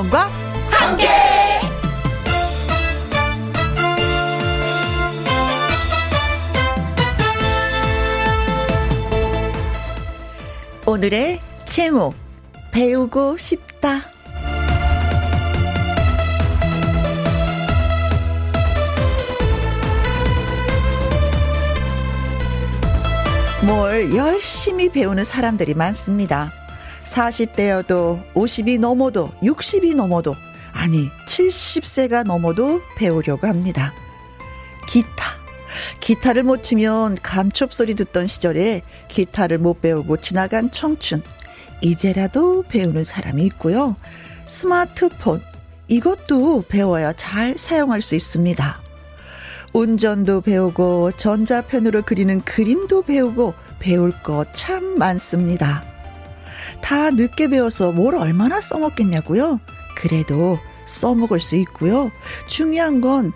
김혜영과 함께. 오늘의 제목 배우고 싶다. 뭘 열심히 배우는 사람들이 많습니다. 40대여도 50이 넘어도 60이 넘어도 아니 70세가 넘어도 배우려고 합니다. 기타. 기타를 못 치면 감촉 소리 듣던 시절에 기타를 못 배우고 지나간 청춘. 이제라도 배우는 사람이 있고요. 스마트폰. 이것도 배워야 잘 사용할 수 있습니다. 운전도 배우고 전자펜으로 그리는 그림도 배우고 배울 거 참 많습니다. 다 늦게 배워서 뭘 얼마나 써먹겠냐고요? 그래도 써먹을 수 있고요. 중요한 건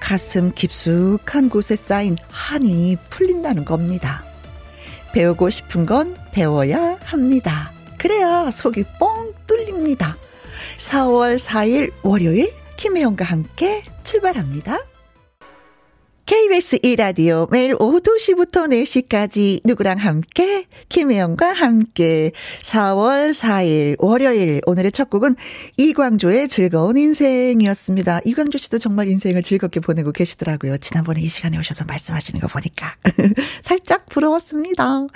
가슴 깊숙한 곳에 쌓인 한이 풀린다는 겁니다. 배우고 싶은 건 배워야 합니다. 그래야 속이 뻥 뚫립니다. 4월 4일 월요일 김혜영과 함께 출발합니다. KBS 1라디오 매일 오후 2시부터 4시까지 누구랑 함께 김혜영과 함께 4월 4일 월요일 오늘의 첫 곡은 이광조의 즐거운 인생이었습니다. 이광조 씨도 정말 인생을 즐겁게 보내고 계시더라고요. 지난번에 이 시간에 오셔서 말씀하시는 거 보니까 살짝 부러웠습니다.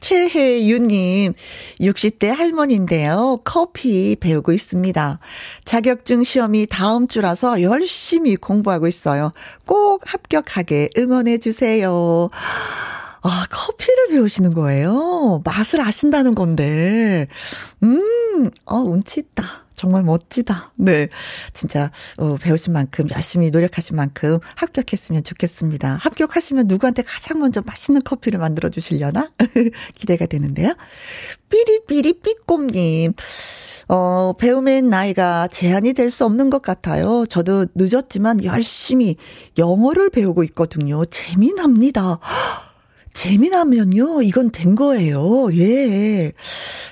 최혜윤님 60대 할머니인데요. 커피 배우고 있습니다. 자격증 시험이 다음 주라서 열심히 공부하고 있어요. 꼭 합격 완벽하게 응원해 주세요. 아, 커피를 배우시는 거예요? 맛을 아신다는 건데. 음, 어, 운치 있다. 정말 멋지다. 네. 진짜, 어, 배우신 만큼, 열심히 노력하신 만큼 합격했으면 좋겠습니다. 합격하시면 누구한테 가장 먼저 맛있는 커피를 만들어 주시려나? 기대가 되는데요. 삐리삐리 삐꼼님. 어, 배움의 나이가 제한이 될 수 없는 것 같아요. 저도 늦었지만 열심히 영어를 배우고 있거든요. 재미납니다. 재미나면요, 이건 된 거예요. 예.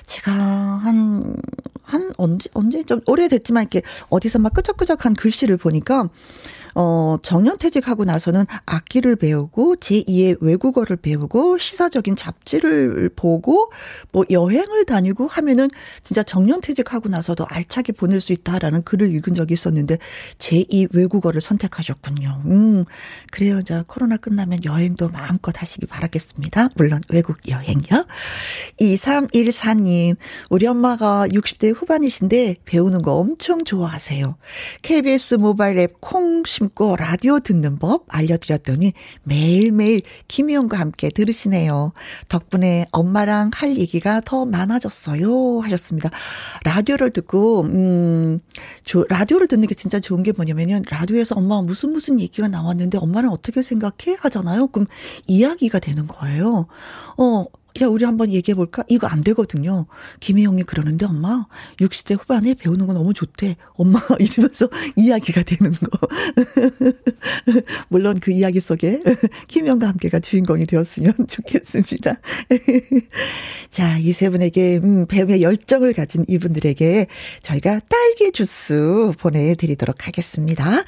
제가 한, 한, 언제, 언제, 좀 오래됐지만 이렇게 어디서 막 끄적끄적한 글씨를 보니까, 어, 정년퇴직하고 나서는 악기를 배우고 제2의 외국어를 배우고 시사적인 잡지를 보고 뭐 여행을 다니고 하면은 진짜 정년퇴직하고 나서도 알차게 보낼 수 있다라는 글을 읽은 적이 있었는데 제2 외국어를 선택하셨군요. 음, 그래요. 자, 코로나 끝나면 여행도 마음껏 하시기 바라겠습니다. 물론 외국 여행이요. 2314님, 우리 엄마가 60대 후반이신데 배우는 거 엄청 좋아하세요. KBS 모바일 앱콩 심고 라디오 듣는 법 알려드렸더니 매일매일 김희영과 함께 들으시네요. 덕분에 엄마랑 할 얘기가 더 많아졌어요. 하셨습니다. 라디오를 듣고, 음, 저, 라디오를 듣는 게 진짜 좋은 게 뭐냐면요. 라디오에서 엄마가 무슨 무슨 얘기가 나왔는데 엄마는 어떻게 생각해? 하잖아요. 그럼 이야기가 되는 거예요. 어, 야, 우리 한번 얘기해 볼까? 이거 안 되거든요. 김희영이 그러는데 엄마, 60대 후반에 배우는 거 너무 좋대. 엄마, 이러면서 이야기가 되는 거. 물론 그 이야기 속에 김희영과 함께가 주인공이 되었으면 좋겠습니다. 자, 이 세 분에게, 음, 배움의 열정을 가진 이분들에게 저희가 딸기 주스 보내드리도록 하겠습니다.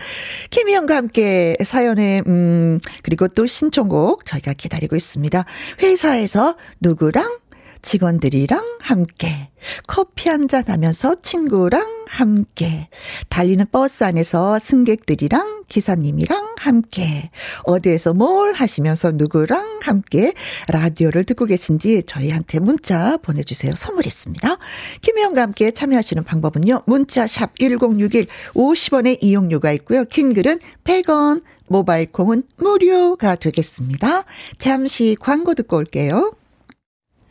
김희영과 함께 사연에, 음, 그리고 또 신청곡 저희가 기다리고 있습니다. 회사에서 누구랑 직원들이랑 함께 커피 한잔 하면서 친구랑 함께 달리는 버스 안에서 승객들이랑 기사님이랑 함께 어디에서 뭘 하시면서 누구랑 함께 라디오를 듣고 계신지 저희한테 문자 보내주세요. 선물 있습니다. 김혜영과 함께 참여하시는 방법은요. 문자 샵 1061 50원의 이용료가 있고요. 긴 글은 100원 모바일 콩은 무료가 되겠습니다. 잠시 광고 듣고 올게요.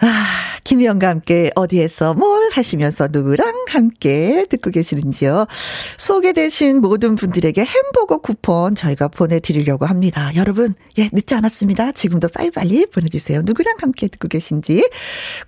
아, 김희영과 함께 어디에서 뭘 하시면서 누구랑 함께 듣고 계시는지요. 소개되신 모든 분들에게 햄버거 쿠폰 저희가 보내드리려고 합니다. 여러분, 예, 늦지 않았습니다. 지금도 빨리빨리 보내주세요. 누구랑 함께 듣고 계신지.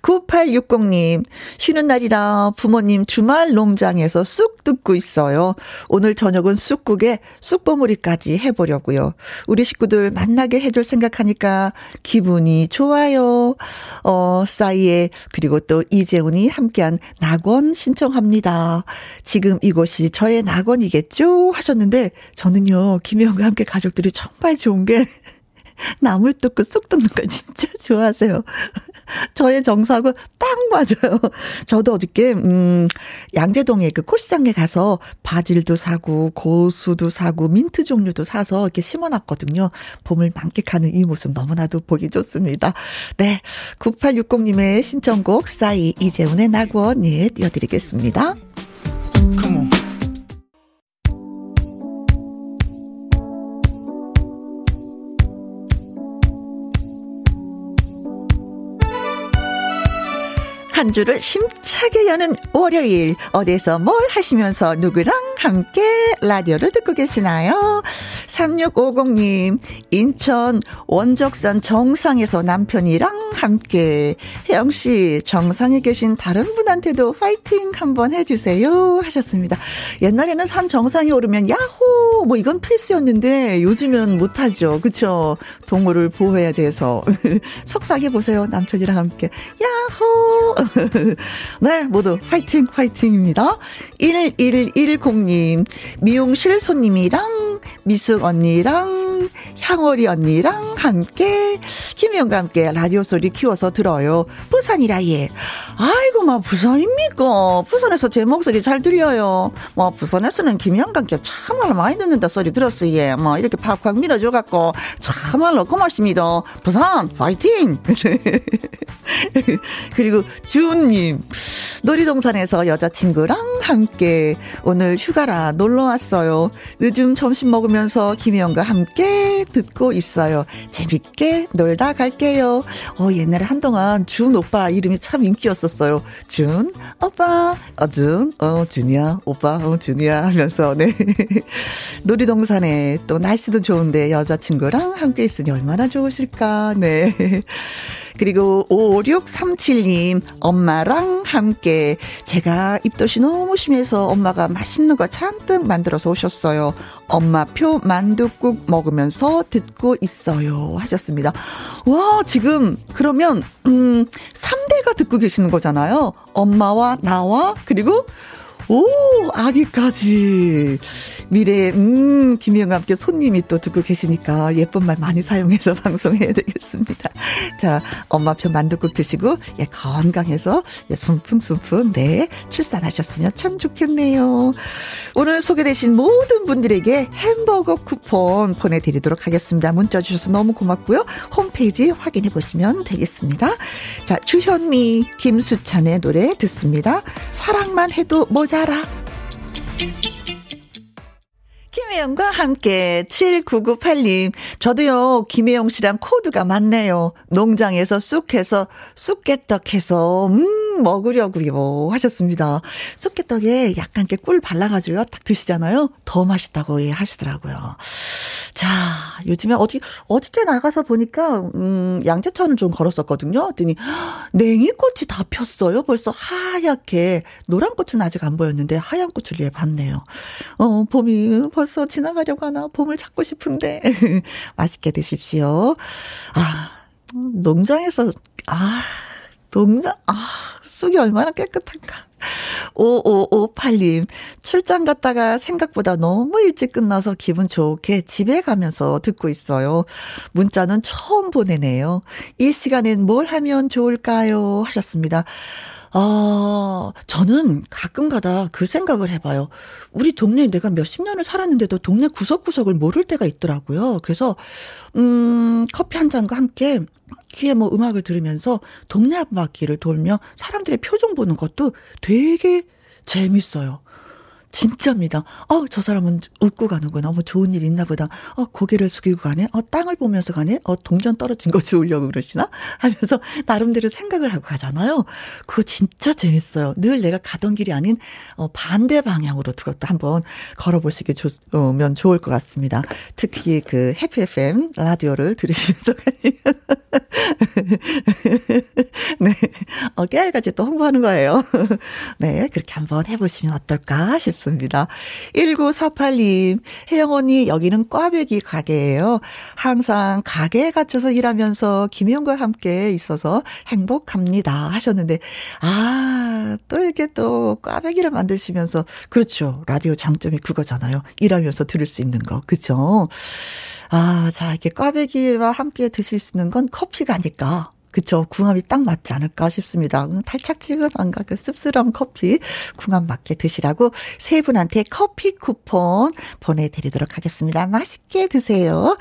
9860님, 쉬는 날이라 부모님 주말 농장에서 쑥 듣고 있어요. 오늘 저녁은 쑥국에 쑥버무리까지 해보려고요. 우리 식구들 만나게 해줄 생각하니까 기분이 좋아요. 어, 어, 싸이의, 그리고 또 이재훈이 함께한 낙원 신청합니다. 지금 이곳이 저의 낙원이겠죠? 하셨는데, 저는요, 김혜영과 함께 가족들이 정말 좋은 게, 나물 뜯고 쑥 뜯는 걸 진짜 좋아하세요. 저의 정서하고 딱 맞아요. 저도 어저께, 음, 양재동에 그 꽃시장에 가서 바질도 사고, 고수도 사고, 민트 종류도 사서 이렇게 심어 놨거든요. 봄을 만끽하는 이 모습 너무나도 보기 좋습니다. 네. 9860님의 신청곡, 싸이 이재훈의 낙원, 예, 띄워드리겠습니다. 한 주를 힘차게 여는 월요일. 어디서 뭘 하시면서 누구랑 함께 라디오를 듣고 계시나요? 3650님 인천 원적산 정상에서 남편이랑 함께 혜영씨 정상에 계신 다른 분한테도 파이팅 한번 해주세요 하셨습니다. 옛날에는 산 정상에 오르면 야호 뭐 이건 필수였는데 요즘은 못하죠. 그쵸? 동물을 보호해야 돼서 속삭여 보세요 남편이랑 함께 야호 네, 모두 화이팅, 화이팅입니다. 1110님, 미용실 손님이랑, 미숙 언니랑, 향월이 언니랑 함께, 김혜영과 함께 라디오 소리 키워서 들어요. 부산이라 예. 아이고, 막 부산입니까? 부산에서 제 목소리 잘 들려요. 뭐, 부산에서는 김혜영과 함께 참말로 많이 듣는다 소리 들었어요. 예. 뭐, 이렇게 팍팍 밀어줘 갖고, 참말로 고맙습니다. 부산, 화이팅! 그리고 주님 놀이동산에서 여자친구랑 함께 오늘 휴가 라 놀러 왔어요. 늦은 점심 먹으면서 김혜영과 함께 듣고 있어요. 재밌게 놀다 갈게요. 어, 옛날에 한동안 준 오빠 이름이 참 인기였었어요. 준, 오빠, 어, 준, 어, 준이야, 오빠, 어, 준이야 하면서, 네. 놀이동산에 또 날씨도 좋은데 여자친구랑 함께 있으니 얼마나 좋으실까, 네. 그리고 5637님, 엄마랑 함께 제가 입덧이 너무 심해서 엄마가 맛있는 거 잔뜩 만들어서 오셨어요. 엄마표 만둣국 먹으면서 듣고 있어요. 하셨습니다. 와, 지금 그러면, 음, 3대가 듣고 계시는 거잖아요. 엄마와 나와, 그리고 오, 아기까지. 미래에, 음, 김희영과 함께 손님이 또 듣고 계시니까 예쁜 말 많이 사용해서 방송해야 되겠습니다. 자, 엄마표 만두국 드시고, 예, 건강해서, 예, 숨풍숨풍, 네, 출산하셨으면 참 좋겠네요. 오늘 소개되신 모든 분들에게 햄버거 쿠폰 보내드리도록 하겠습니다. 문자 주셔서 너무 고맙고요. 홈페이지 확인해 보시면 되겠습니다. 자, 주현미, 김수찬의 노래 듣습니다. 사랑만 해도 모자라. 김혜영과 함께 7998님. 저도요, 김혜영 씨랑 코드가 맞네요. 농장에서 쑥해서, 쑥개떡해서, 음, 먹으려고요. 하셨습니다. 쑥개떡에 약간 이렇게 꿀 발라가지고요. 딱 드시잖아요. 더 맛있다고 예, 하시더라고요. 자, 요즘에 어디, 어저께 나가서 보니까, 음, 양재천을 좀 걸었었거든요. 그랬더니, 냉이꽃이 다 폈어요. 벌써 하얗게. 노란 꽃은 아직 안 보였는데, 하얀 꽃을 예, 봤네요. 어, 봄이 벌써 지나가려고 하나? 봄을 찾고 싶은데. 맛있게 드십시오. 아, 농장에서, 아, 농장, 아, 쑥이 얼마나 깨끗한가. 5558님, 출장 갔다가 생각보다 너무 일찍 끝나서 기분 좋게 집에 가면서 듣고 있어요. 문자는 처음 보내네요. 이 시간엔 뭘 하면 좋을까요? 하셨습니다. 아, 저는 가끔 가다 그 생각을 해봐요. 우리 동네에 내가 몇십 년을 살았는데도 동네 구석구석을 모를 때가 있더라고요. 그래서, 음, 커피 한 잔과 함께 귀에 뭐 음악을 들으면서 동네 앞바퀴를 돌며 사람들의 표정 보는 것도 되게 재밌어요. 진짜입니다. 어, 저 사람은 웃고 가는구나. 너무 좋은 일 있나 보다. 어, 고개를 숙이고 가네. 어, 땅을 보면서 가네. 어, 동전 떨어진 거 주우려고 그러시나? 하면서 나름대로 생각을 하고 가잖아요. 그거 진짜 재밌어요. 늘 내가 가던 길이 아닌 어, 반대 방향으로 그것도 한번 걸어보시기 좋으면 좋을 것 같습니다. 특히 그 해피 FM 라디오를 들으시면서 네. 어, 깨알같이 또 홍보하는 거예요. 네. 그렇게 한번 해보시면 어떨까 싶습니다. 싶습니다. 1948님, 혜영 언니, 여기는 꽈배기 가게예요. 항상 가게에 갇혀서 일하면서 김혜영과 함께 있어서 행복합니다. 하셨는데, 아, 또 이렇게 또 꽈배기를 만드시면서, 그렇죠. 라디오 장점이 그거잖아요. 일하면서 들을 수 있는 거. 그쵸? 아, 자, 이렇게 꽈배기와 함께 드실 수 있는 건 커피가 아닐까. 그쵸. 궁합이 딱 맞지 않을까 싶습니다. 탈착지근한가 그 씁쓸한 커피 궁합 맞게 드시라고 세 분한테 커피 쿠폰 보내드리도록 하겠습니다. 맛있게 드세요.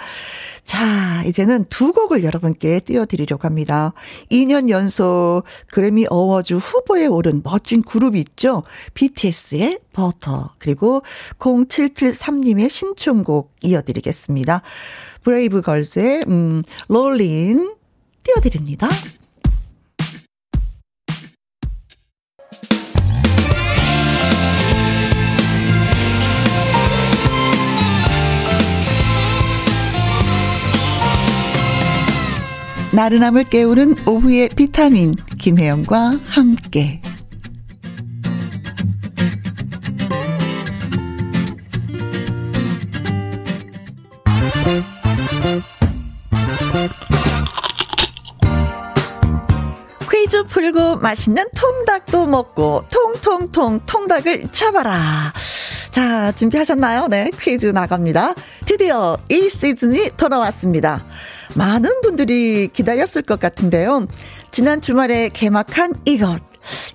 자, 이제는 두 곡을 여러분께 띄워드리려고 합니다. 2년 연속 그래미 어워즈 후보에 오른 멋진 그룹이 있죠. BTS의 Butter 그리고 0783님의 신청곡 이어드리겠습니다. 브레이브 걸즈의 음, Rollin' 띄워드립니다. 나른함을 깨우는 오후의 비타민 김혜영과 함께 풀고 맛있는 통닭도 먹고 통통통 통닭을 잡아라. 자, 준비하셨나요? 네, 퀴즈 나갑니다. 드디어 이 시즌이 돌아왔습니다. 많은 분들이 기다렸을 것 같은데요. 지난 주말에 개막한 이것.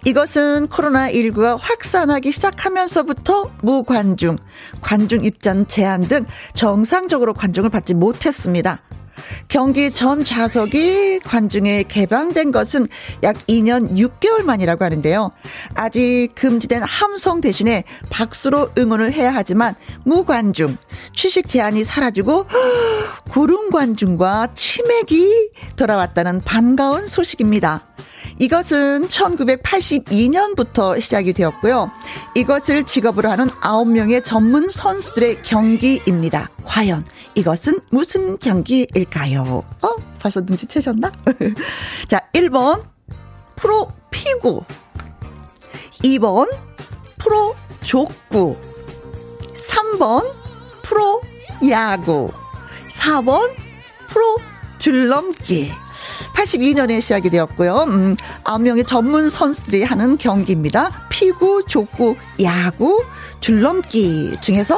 이것은 코로나19가 확산하기 시작하면서부터 무관중, 관중 입장 제한 등 정상적으로 관중을 받지 못했습니다. 경기 전 좌석이 관중에 개방된 것은 약 2년 6개월 만이라고 하는데요. 아직 금지된 함성 대신에 박수로 응원을 해야 하지만 무관중, 취식 제한이 사라지고 구름 관중과 치맥이 돌아왔다는 반가운 소식입니다. 이것은 1982년부터 시작이 되었고요. 이것을 직업으로 하는 9명의 전문 선수들의 경기입니다. 과연 이것은 무슨 경기일까요? 어? 벌써 눈치채셨나? 자, 1번 프로 피구 2번 프로 족구 3번 프로 야구 4번 프로 줄넘기 82년에 시작이 되었고요. 음, 9명의 전문 선수들이 하는 경기입니다. 피구, 족구, 야구, 줄넘기 중에서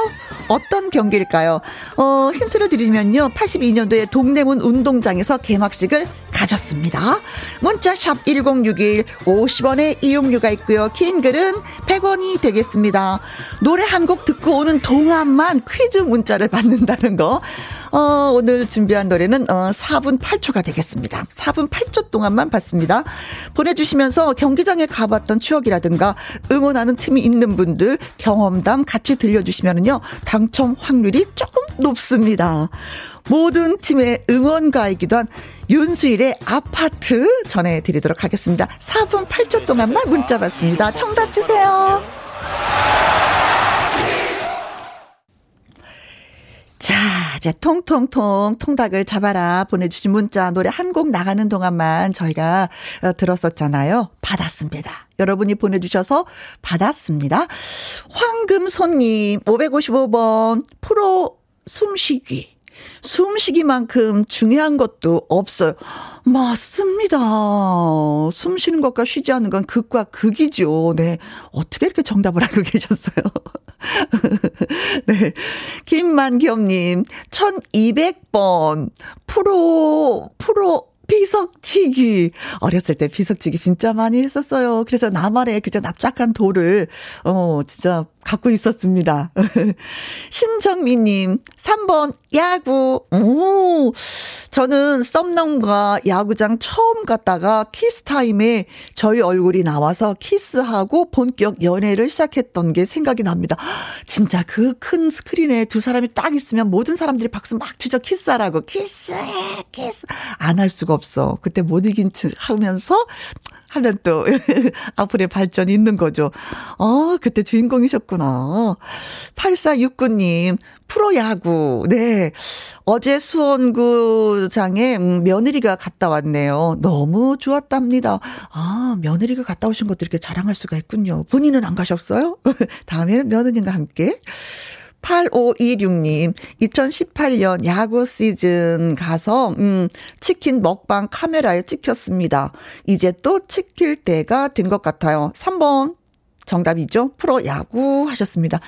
어떤 경기일까요? 어, 힌트를 드리면요. 82년도에 동대문 운동장에서 개막식을 가졌습니다. 문자샵 1061 50원의 이용료가 있고요. 긴 글은 100원이 되겠습니다. 노래 한 곡 듣고 오는 동안만 퀴즈 문자를 받는다는 거. 어, 오늘 준비한 노래는 어, 4분 8초가 되겠습니다. 4분 8초 동안만 받습니다. 보내주시면서 경기장에 가봤던 추억이라든가 응원하는 팀이 있는 분들 경험 담 같이 들려주시면은요 당첨 확률이 조금 높습니다. 모든 팀의 응원가이기도 한 윤수일의 아파트 전해드리도록 하겠습니다. 4분 8초 동안만 문자 받습니다. 청답 주세요. 자, 이제 통통통 통닭을 잡아라 보내주신 문자 노래 한 곡 나가는 동안만 저희가 어, 들었었잖아요. 받았습니다. 여러분이 보내주셔서 받았습니다. 황금손님 555번 프로 숨쉬기. 숨쉬기만큼 중요한 것도 없어요. 맞습니다. 숨 쉬는 것과 쉬지 않는 건 극과 극이죠. 네. 어떻게 이렇게 정답을 알고 계셨어요? 네. 김만겸님, 1200번. 프로, 프로, 비석치기. 어렸을 때 비석치기 진짜 많이 했었어요. 그래서 나만의 그저 납작한 돌을, 어, 진짜 갖고 있었습니다. 신정미님, 3번, 야구. 오, 저는 썸남과 야구장 처음 갔다가 키스타임에 저희 얼굴이 나와서 키스하고 본격 연애를 시작했던 게 생각이 납니다. 진짜 그 큰 스크린에 두 사람이 딱 있으면 모든 사람들이 박수 막 치죠. 키스하라고. 키스, 키스. 안 할 수가 없어. 그때 못 이긴 척 하면서 하면 또 앞으로의 발전이 있는 거죠. 어, 그때 주인공이셨구나. 8469님, 프로야구. 네. 어제 수원구장에 음, 며느리가 갔다 왔네요. 너무 좋았답니다. 아, 며느리가 갔다 오신 것도 이렇게 자랑할 수가 있군요. 본인은 안 가셨어요? 다음에는 며느님과 함께. 8526님, 2018년 야구 시즌 가서, 음, 치킨 먹방 카메라에 찍혔습니다. 이제 또 찍힐 때가 된 것 같아요. 3번. 정답이죠? 프로 야구 하셨습니다.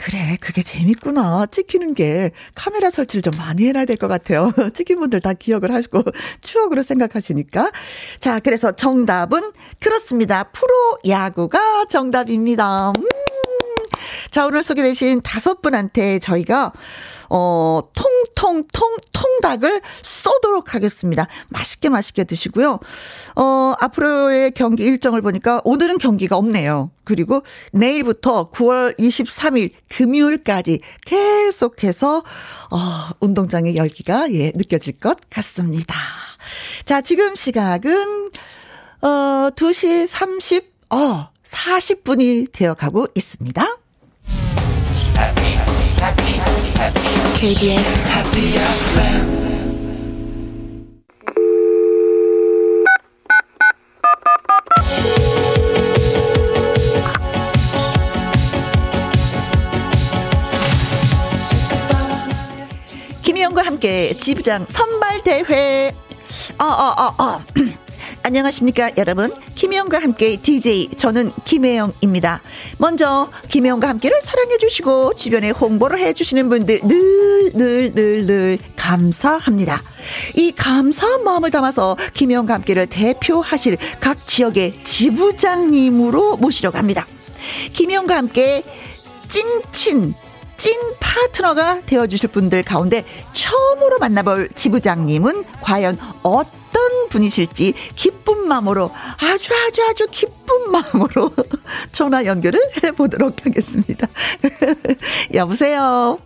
그래, 그게 재밌구나. 찍히는 게 카메라 설치를 좀 많이 해놔야 될 것 같아요. 찍힌 분들 다 기억을 하시고 추억으로 생각하시니까. 자, 그래서 정답은 그렇습니다. 프로 야구가 정답입니다. 음. 자, 오늘 소개되신 다섯 분한테 저희가 어, 통통통 통닭을 쏘도록 하겠습니다. 맛있게 맛있게 드시고요. 어, 앞으로의 경기 일정을 보니까 오늘은 경기가 없네요. 그리고 내일부터 9월 23일 금요일까지 계속해서 어, 운동장의 열기가 예, 느껴질 것 같습니다. 자, 지금 시각은 어, 2시 30 어, 40분이 되어 가고 있습니다. KBS 김희영과 함께 지부장 선발 대회 어, 어, 어, 어. 안녕하십니까 여러분. 김혜영과 함께 DJ 저는 김혜영입니다. 먼저 김혜영과 함께를 사랑해 주시고 주변에 홍보를 해 주시는 분들 늘 늘 늘 늘 감사합니다. 이 감사한 마음을 담아서 김혜영과 함께를 대표하실 각 지역의 지부장님으로 모시려고 합니다. 김혜영과 함께 찐친 찐 파트너가 되어주실 분들 가운데 처음으로 만나볼 지부장님은 과연 어떤 분이실지 기쁜 마음으로 아주 아주 아주 기쁜 마음으로 전화 연결을 해보도록 하겠습니다. 여보세요.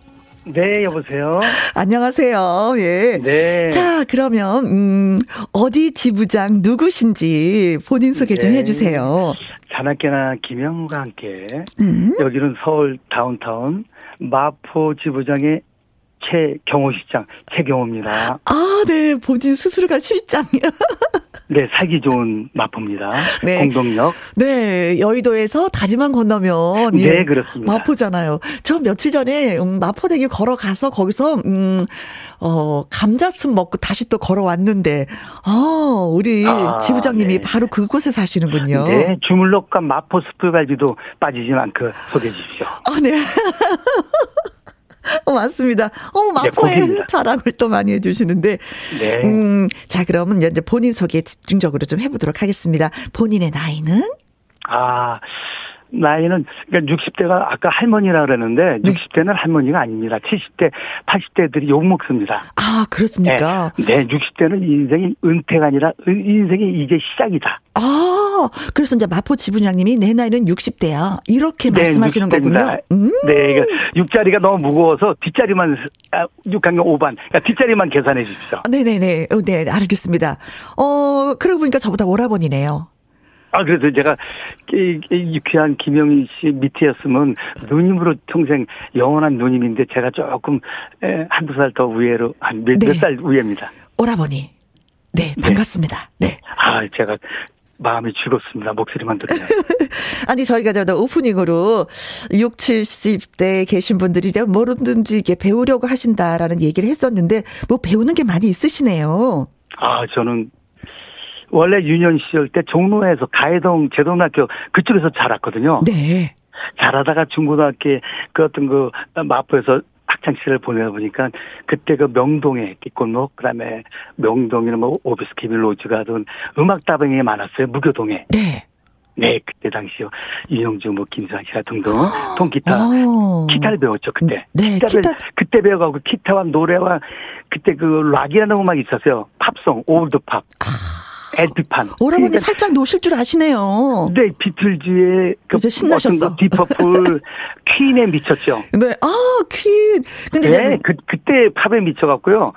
네, 여보세요. 안녕하세요. 예. 네. 자, 그러면 음 어디 지부장 누구신지 본인 소개 좀 네. 해주세요. 자나깨나 김영과 함께 음. 여기는 서울 다운타운 마포 지부장의 최경호 실장 최경호입니다. 아, 네, 본인 스스로가 실장이요. 네, 살기 좋은 마포입니다. 네. 공동역. 네, 여의도에서 다리만 건너면 예, 네, 그렇습니다. 마포잖아요. 저 며칠 전에 음, 마포대교 걸어가서 거기서 음, 어, 감자순 먹고 다시 또 걸어왔는데, 아, 우리 아, 지부장님이 네. 바로 그곳에 사시는군요. 네, 주물럭과 마포 숯불갈비도 빠지지 않고 소개해 주십시오. 아, 네. 어, 맞습니다. 어, 마포에 고기입니다. 자랑을 또 많이 해주시는데. 네. 음, 자, 그러면 이제 본인 소개 집중적으로 좀 해보도록 하겠습니다. 본인의 나이는? 아, 나이는, 그러니까 60대가 아까 할머니라 그랬는데, 네. 60대는 할머니가 아닙니다. 70대, 80대들이 욕 먹습니다. 아, 그렇습니까? 네, 60대는 인생이 은퇴가 아니라 은- 인생이 이제 시작이다. 아, 그래서 이제 마포 지부장님이 내 나이는 60대야. 이렇게 네, 말씀하시는 60대 입니다. 거군요. 음. 네, 그러니까 육자리가 너무 무거워서 뒷자리만, 아, 6학년 5반, 그러니까 뒷자리만 계산해 주십시오. 네네네. 어, 네, 알겠습니다. 어, 그러고 보니까 저보다 오라버니네요. 아, 그래서 제가 이- 이 유쾌한 김영희 씨 밑이었으면 누님으로 평생 영원한 누님인데 제가 조금 에, 한두 살 더 위에로, 한몇 네. 살 위입니다. 오라버니. 네, 반갑습니다. 네. 아, 제가 마음이 즐겁습니다. 목소리만 들으면. 아니, 저희가 저 오프닝으로 6, 70대 계신 분들이 뭐든지 이게 배우려고 하신다라는 얘기를 했었는데, 뭐 배우는 게 많이 있으시네요. 아, 저는 원래 유년 시절 때 종로에서 가해동 제동학교 그쪽에서 자랐거든요. 네. 자라다가 중고등학교 그 어떤 그 마포에서 학창 시절을 보내다 보니까 그때 그 명동에 뒷골목 그다음에 명동이나 뭐 오비스 키빌 로즈가 든 음악 다방이 많았어요. 무교동에. 네. 네 그때 당시요. 이영주 뭐 김수환 씨가 등등 통기타 어. 기타를 배웠죠 그때. 네, 기타를 기타. 그때 배워가고 기타와 노래와 그때 그 락이라는 음악이 있었어요. 팝송 old pop LP판 아. 오라버니 살짝 노실 줄 아시네요. 네 비틀즈의 그 이제 신나셨어. Deep Purple 퀸에 미쳤죠 네. 아, 퀸. 근데 네, 그, 그때 팝에 미쳐갖고요.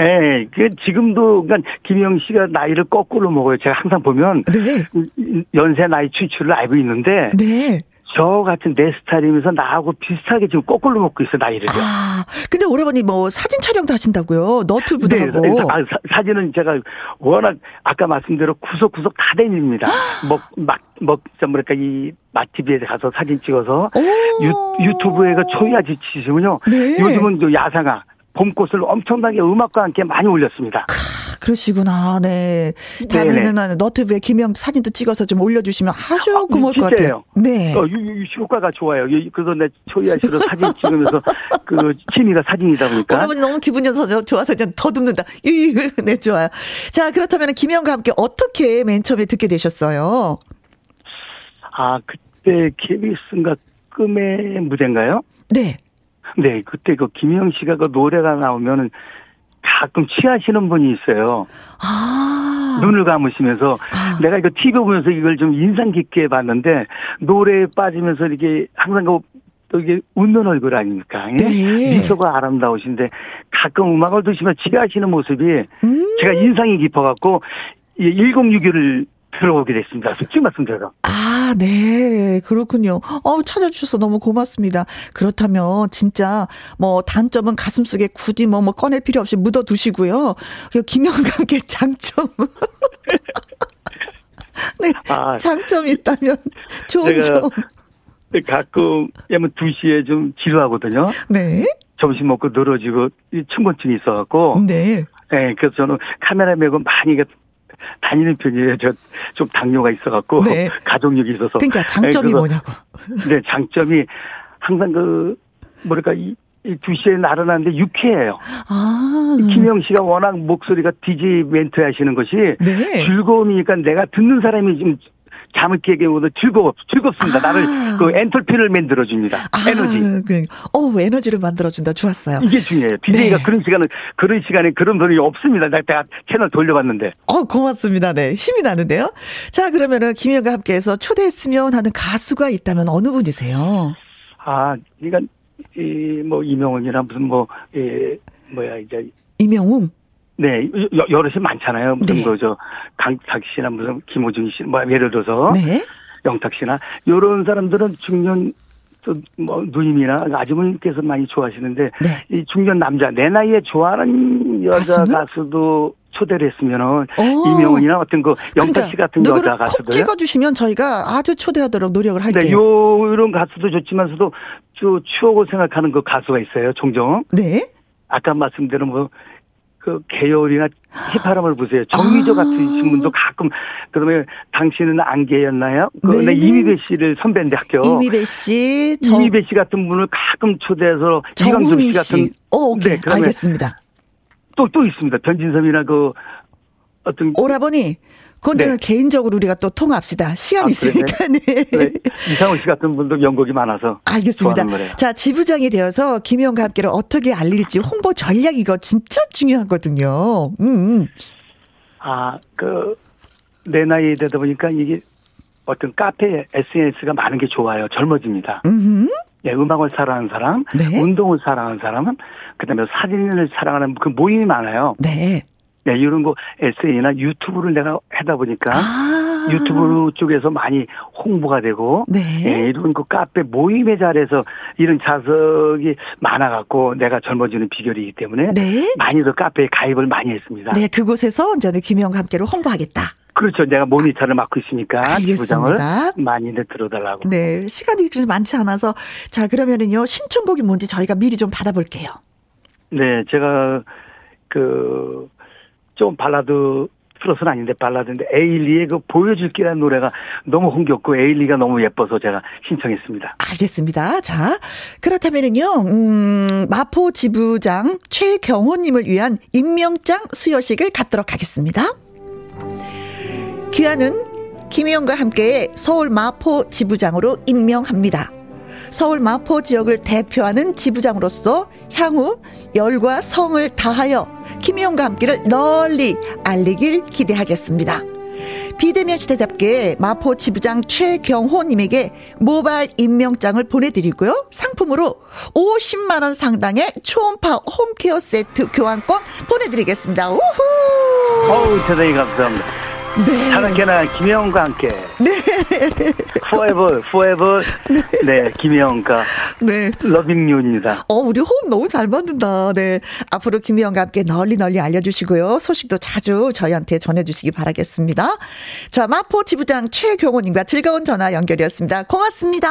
예, 그 지금도 그러니까 김영 씨가 나이를 거꾸로 먹어요. 제가 항상 보면 네. 연세 나이 추출을 알고 있는데 네. 저 같은 내 스타일이면서 나하고 비슷하게 지금 거꾸로 먹고 있어 나이를. 아, 근데 오래보니 뭐 사진 촬영도 하신다고요? 너튜브도 네, 하고. 아, 사, 사진은 제가 워낙 아까 말씀대로 구석구석 다 다닙니다. 뭐, 막, 뭐, 좀 뭐랄까, 이 맛집에 가서 사진 찍어서 유, 유튜브에 그 초야 지 치시면요. 네. 요즘은 저 야상아, 봄꽃을 엄청나게 음악과 함께 많이 올렸습니다. 그러시구나. 네. 다음에는 너튜브에 김영 사진도 찍어서 좀 올려주시면 아주 아, 고마울 것 같아요. 네. 어, 유, 유, 효과가 좋아요. 그래서 내 초이아 씨로 사진 찍으면서 그 취미가 사진이다 보니까. 여러분이 너무 기분이 좋아서 그냥 더듬는다. 네, 좋아요. 자, 그렇다면 김영과 함께 어떻게 맨 처음에 듣게 되셨어요? 아, 그때 KBS인가 꿈의 무대인가요? 네. 네, 그때 그 김영 씨가 그 노래가 나오면은 가끔 취하시는 분이 있어요. 아. 눈을 감으시면서 아. 내가 이거 TV 보면서 이걸 좀 인상 깊게 봤는데 노래에 빠지면서 이렇게 항상 그 이게 웃는 얼굴 아닙니까? 예? 네. 미소가 아름다우신데 가끔 음악을 드시면 취하시는 모습이 음. 제가 인상이 깊어갖고 1061을 들어오게 됐습니다. 솔직히 말씀드려서. 아, 네. 그렇군요. 어, 찾아주셔서 너무 고맙습니다. 그렇다면 진짜 뭐 단점은 가슴 속에 굳이 뭐, 뭐 꺼낼 필요 없이 묻어 두시고요. 김영과 함께 장점. 네. 아, 장점이 있다면 좋은 점. 가끔 야면 2시에 좀 지루하거든요. 네. 점심 먹고 늘어지고 충곤증이 있어갖고. 네. 네, 그래서 저는 카메라 메고 많이 다니는 편이에요. 저 좀 당뇨가 있어갖고 네. 가족력이 있어서. 그러니까 장점이 네, 뭐냐고. 네, 장점이 항상 그 뭐랄까 이, 이 2시에 나른하는데 유쾌해요. 아. 김영 씨가 워낙 목소리가 디지 멘트 하시는 것이 네. 즐거움이니까 내가 듣는 사람이 지금 잠을 깨게 오도 즐거워 즐겁습니다. 아. 나를 그 엔톨피를 만들어 줍니다. 아, 에너지. 그래. 어 에너지를 만들어 준다. 좋았어요. 이게 중요해요. 비대위가 네. 그런 시간은 그런 시간에 그런 분이 없습니다. 내가 채널 돌려봤는데. 어 고맙습니다. 네 힘이 나는데요. 자 그러면은 김현과 함께해서 초대했으면 하는 가수가 있다면 어느 분이세요? 아 그러니까 이뭐 이명훈이나 무슨 뭐 예, 뭐야 이제 이명웅. 네, 여럿이 많잖아요. 무슨 네. 그저 강탁 씨나 무슨 김호중 씨, 뭐 예를 들어서 네. 영탁 씨나 요런 사람들은 중년 또뭐 누님이나 아주머니께서 많이 좋아하시는데 네. 이 중년 남자 내 나이에 좋아하는 여자? 가수도 초대를 했으면은 이명훈이나 어떤 그 영탁 씨 같은 그러니까 여자 가수들 찍어주시면 저희가 아주 초대하도록 노력을 할게요. 네, 요 이런 가수도 좋지만서도 저 추억을 생각하는 그 가수가 있어요. 종종. 네. 아까 말씀대로 뭐 그 계열이나 휘파람을 보세요. 정미조 아. 같은 분도 가끔 그러면 당신은 안개였나요? 그 네, 이미배 씨를 선배인데 학교 이미배 씨, 정... 이미배 씨 같은 분을 가끔 초대해서 이광수 씨 같은 어, 오케이. 네, 알겠습니다. 또 또 있습니다. 변진섭이나 그 어떤 오라버니 그건 네. 개인적으로 우리가 또 통합시다. 시간 아, 있으니까. 네. 네. 이상훈 씨 같은 분도 연극이 많아서. 알겠습니다. 자, 지부장이 되어서 김희영과 함께를 어떻게 알릴지 홍보 전략 이거 진짜 중요하거든요. 음. 음. 아, 그, 내 나이 되다 보니까 이게 어떤 카페 SNS가 많은 게 좋아요. 젊어집니다. 음 예, 음악을 사랑하는 사람, 네. 운동을 사랑하는 사람은, 그 다음에 사진을 사랑하는 그 모임이 많아요. 네. 네, 이런 거 에세이나 유튜브를 내가 하다 보니까 아~ 유튜브 쪽에서 많이 홍보가 되고 네. 네, 이런 그 카페 모임의 자리에서 이런 자석이 많아갖고 내가 젊어지는 비결이기 때문에 네. 많이들 카페에 가입을 많이 했습니다. 네, 그곳에서 저는 김영과 함께를 홍보하겠다. 그렇죠. 내가 모니터를 맡고 있으니까 부장을 많이들 들어달라고. 네, 시간이 그렇게 많지 않아서 자 그러면은요 신청곡이 뭔지 저희가 미리 좀 받아볼게요. 네, 제가 그 좀 발라드 플러스는 아닌데 발라드인데 에일리의 그 보여줄기라는 노래가 너무 흥겹고 에일리가 너무 예뻐서 제가 신청했습니다. 알겠습니다. 자, 그렇다면은요, 음, 마포 지부장 최경호님을 위한 임명장 수여식을 갖도록 하겠습니다. 귀하는 김희영과 함께 서울 마포 지부장으로 임명합니다. 서울 마포 지역을 대표하는 지부장으로서 향후 열과 성을 다하여 김희영과 함께를 널리 알리길 기대하겠습니다. 비대면 시대답게 마포 지부장 최경호님에게 모바일 임명장을 보내드리고요. 상품으로 50만원 상당의 초음파 홈케어 세트 교환권 보내드리겠습니다. 우후! 어우, 대단히 감사합니다. 네. 사랑캐나 김혜영과 함께. 네. forever, forever. 네. 네, 김혜영과. 네. 러빙 유입니다. 어, 우리 호흡 너무 잘 맞는다. 네. 앞으로 김혜영과 함께 널리 널리 알려주시고요. 소식도 자주 저희한테 전해주시기 바라겠습니다. 자, 마포 지부장 최경호님과 즐거운 전화 연결이었습니다. 고맙습니다.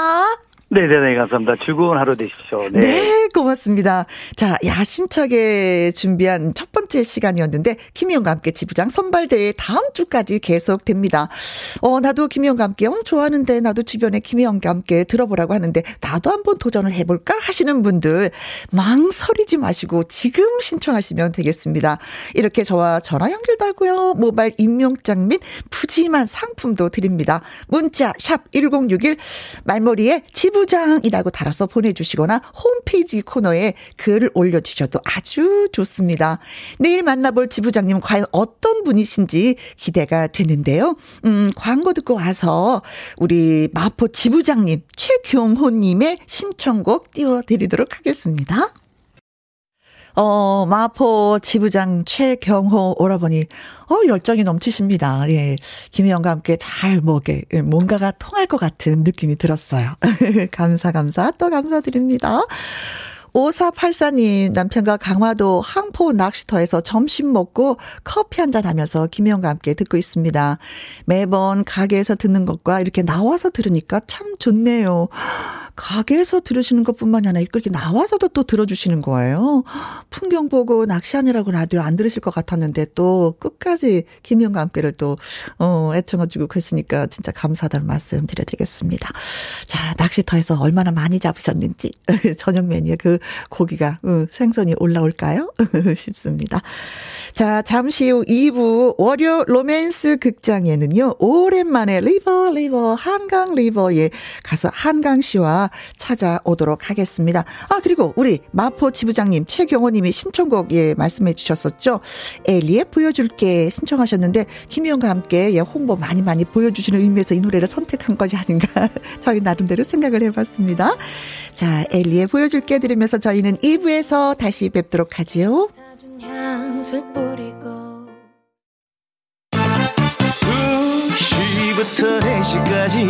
네네네, 네, 감사합니다. 즐거운 하루 되십시오. 네. 네, 고맙습니다. 자, 야심차게 준비한 첫 번째 시간이었는데, 김희영과 함께 지부장 선발대회 다음 주까지 계속됩니다. 어, 나도 김희영과 함께, 어, 좋아하는데, 나도 주변에 김희영과 함께 들어보라고 하는데, 나도 한번 도전을 해볼까 하시는 분들, 망설이지 마시고, 지금 신청하시면 되겠습니다. 이렇게 저와 전화 연결도 하고요. 모바일 임명장 및 푸짐한 상품도 드립니다. 문자, 샵 1061, 말머리에 지부 지부장이라고 달아서 보내주시거나 홈페이지 코너에 글을 올려주셔도 아주 좋습니다. 내일 만나볼 지부장님 과연 어떤 분이신지 기대가 되는데요. 음, 광고 듣고 와서 우리 마포 지부장님 최경호님의 신청곡 띄워드리도록 하겠습니다. 어, 마포 지부장 최경호 오라버니, 어, 열정이 넘치십니다. 예. 김혜영과 함께 잘 먹게, 예, 뭔가가 통할 것 같은 느낌이 들었어요. 감사, 감사, 또 감사드립니다. 5484님, 남편과 강화도 항포 낚시터에서 점심 먹고 커피 한잔 하면서 김혜영과 함께 듣고 있습니다. 매번 가게에서 듣는 것과 이렇게 나와서 들으니까 참 좋네요. 가게에서 들으시는 것 뿐만이 아니라 이렇게 나와서도 또 들어주시는 거예요. 풍경 보고 낚시하느라고 라디오 안 들으실 것 같았는데 또 끝까지 김영과 함께를 또, 어, 애청해주고 계시니까 진짜 감사하다는 말씀 드려드리겠습니다. 자, 낚시터에서 얼마나 많이 잡으셨는지, 저녁 메뉴에 그 고기가, 어, 생선이 올라올까요? 싶습니다. 자, 잠시 후 2부 월요 로맨스 극장에는요, 오랜만에 river, river, 한강 river에 가서 한강 씨와 찾아오도록 하겠습니다. 아, 그리고 우리 마포 지부장님, 최경호님이 신청곡, 예, 말씀해 주셨었죠. 엘리에 보여줄게 신청하셨는데, 김희영과 함께 예, 홍보 많이 많이 보여주시는 의미에서 이 노래를 선택한 것이 아닌가. 저희 나름대로 생각을 해봤습니다. 자, 엘리에 보여줄게 들으면서 저희는 2부에서 다시 뵙도록 하지요. 2시부터 4시까지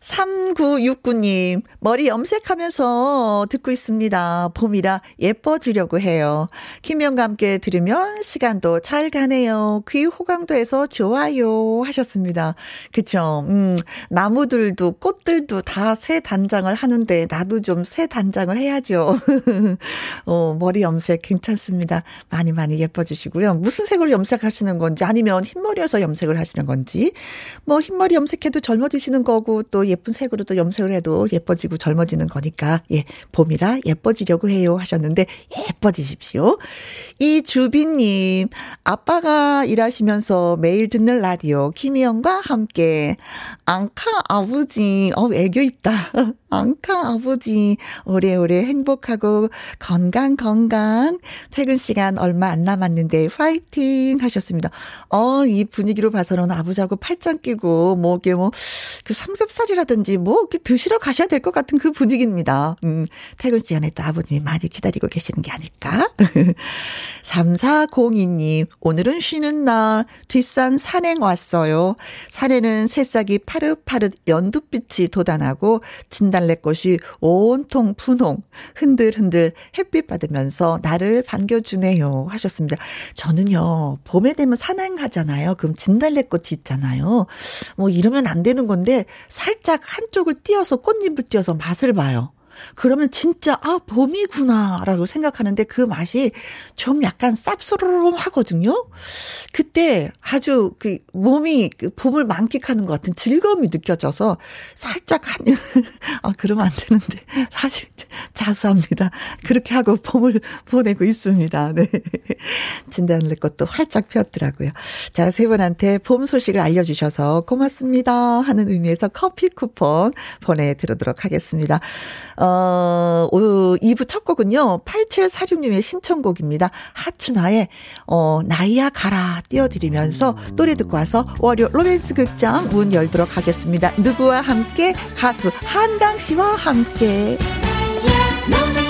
3969님, 머리 염색하면서 듣고 있습니다. 봄이라 예뻐지려고 해요. 김영과 함께 들으면 시간도 잘 가네요. 귀 호강도 해서 좋아요. 하셨습니다. 그쵸. 음, 나무들도 꽃들도 다 새 단장을 하는데 나도 좀 새 단장을 해야죠. 어, 머리 염색 괜찮습니다. 많이 많이 예뻐지시고요. 무슨 색으로 염색하시는 건지 아니면 흰머리여서 염색을 하시는 건지 뭐 흰머리 염색해도 젊어지시는 거고 또 예쁜 색으로 도 염색을 해도 예뻐지고 젊어지는 거니까, 예, 봄이라 예뻐지려고 해요 하셨는데, 예뻐지십시오. 이 주빈님, 아빠가 일하시면서 매일 듣는 라디오, 김희영과 함께, 앙카 아버지, 어, 애교 있다. 앙카 아버지, 오래오래 행복하고 건강, 건강. 퇴근 시간 얼마 안 남았는데, 화이팅 하셨습니다. 어, 이 분위기로 봐서는 아버지하고 팔짱 끼고, 뭐, 이게 뭐, 그 삼겹살이라든지 뭐 이렇게 드시러 가셔야 될 것 같은 그 분위기입니다. 음, 퇴근 시간에 또 아버님이 많이 기다리고 계시는 게 아닐까? 3402님, 오늘은 쉬는 날 뒷산 산행 왔어요. 산에는 새싹이 파릇파릇 연두빛이 돋아나고 진 달래꽃이 온통 분홍, 흔들흔들 햇빛 받으면서 나를 반겨주네요. 하셨습니다. 저는요, 봄에 되면 산행하잖아요. 그럼 진달래꽃이 있잖아요. 뭐 이러면 안 되는 건데, 살짝 한쪽을 띄어서 꽃잎을 띄어서 맛을 봐요. 그러면 진짜 아 봄이구나라고 생각하는데 그 맛이 좀 약간 쌉소름 하거든요. 그때 아주 그 몸이 그 봄을 만끽하는 것 같은 즐거움이 느껴져서 살짝 한 아 그러면 안 되는데 사실 자수합니다. 그렇게 하고 봄을 보내고 있습니다. 네. 진단을 것도 활짝 폈더라고요. 자, 세 분한테 봄 소식을 알려주셔서 고맙습니다. 하는 의미에서 커피 쿠폰 보내드리도록 하겠습니다. 어, 2부 첫 곡은요, 8746님의 신청곡입니다. 하춘아의, 어, 나이야 가라 띄워드리면서 노래 듣고 와서 월요 로맨스 극장 문 열도록 하겠습니다. 누구와 함께? 가수 한강 씨와 함께. 김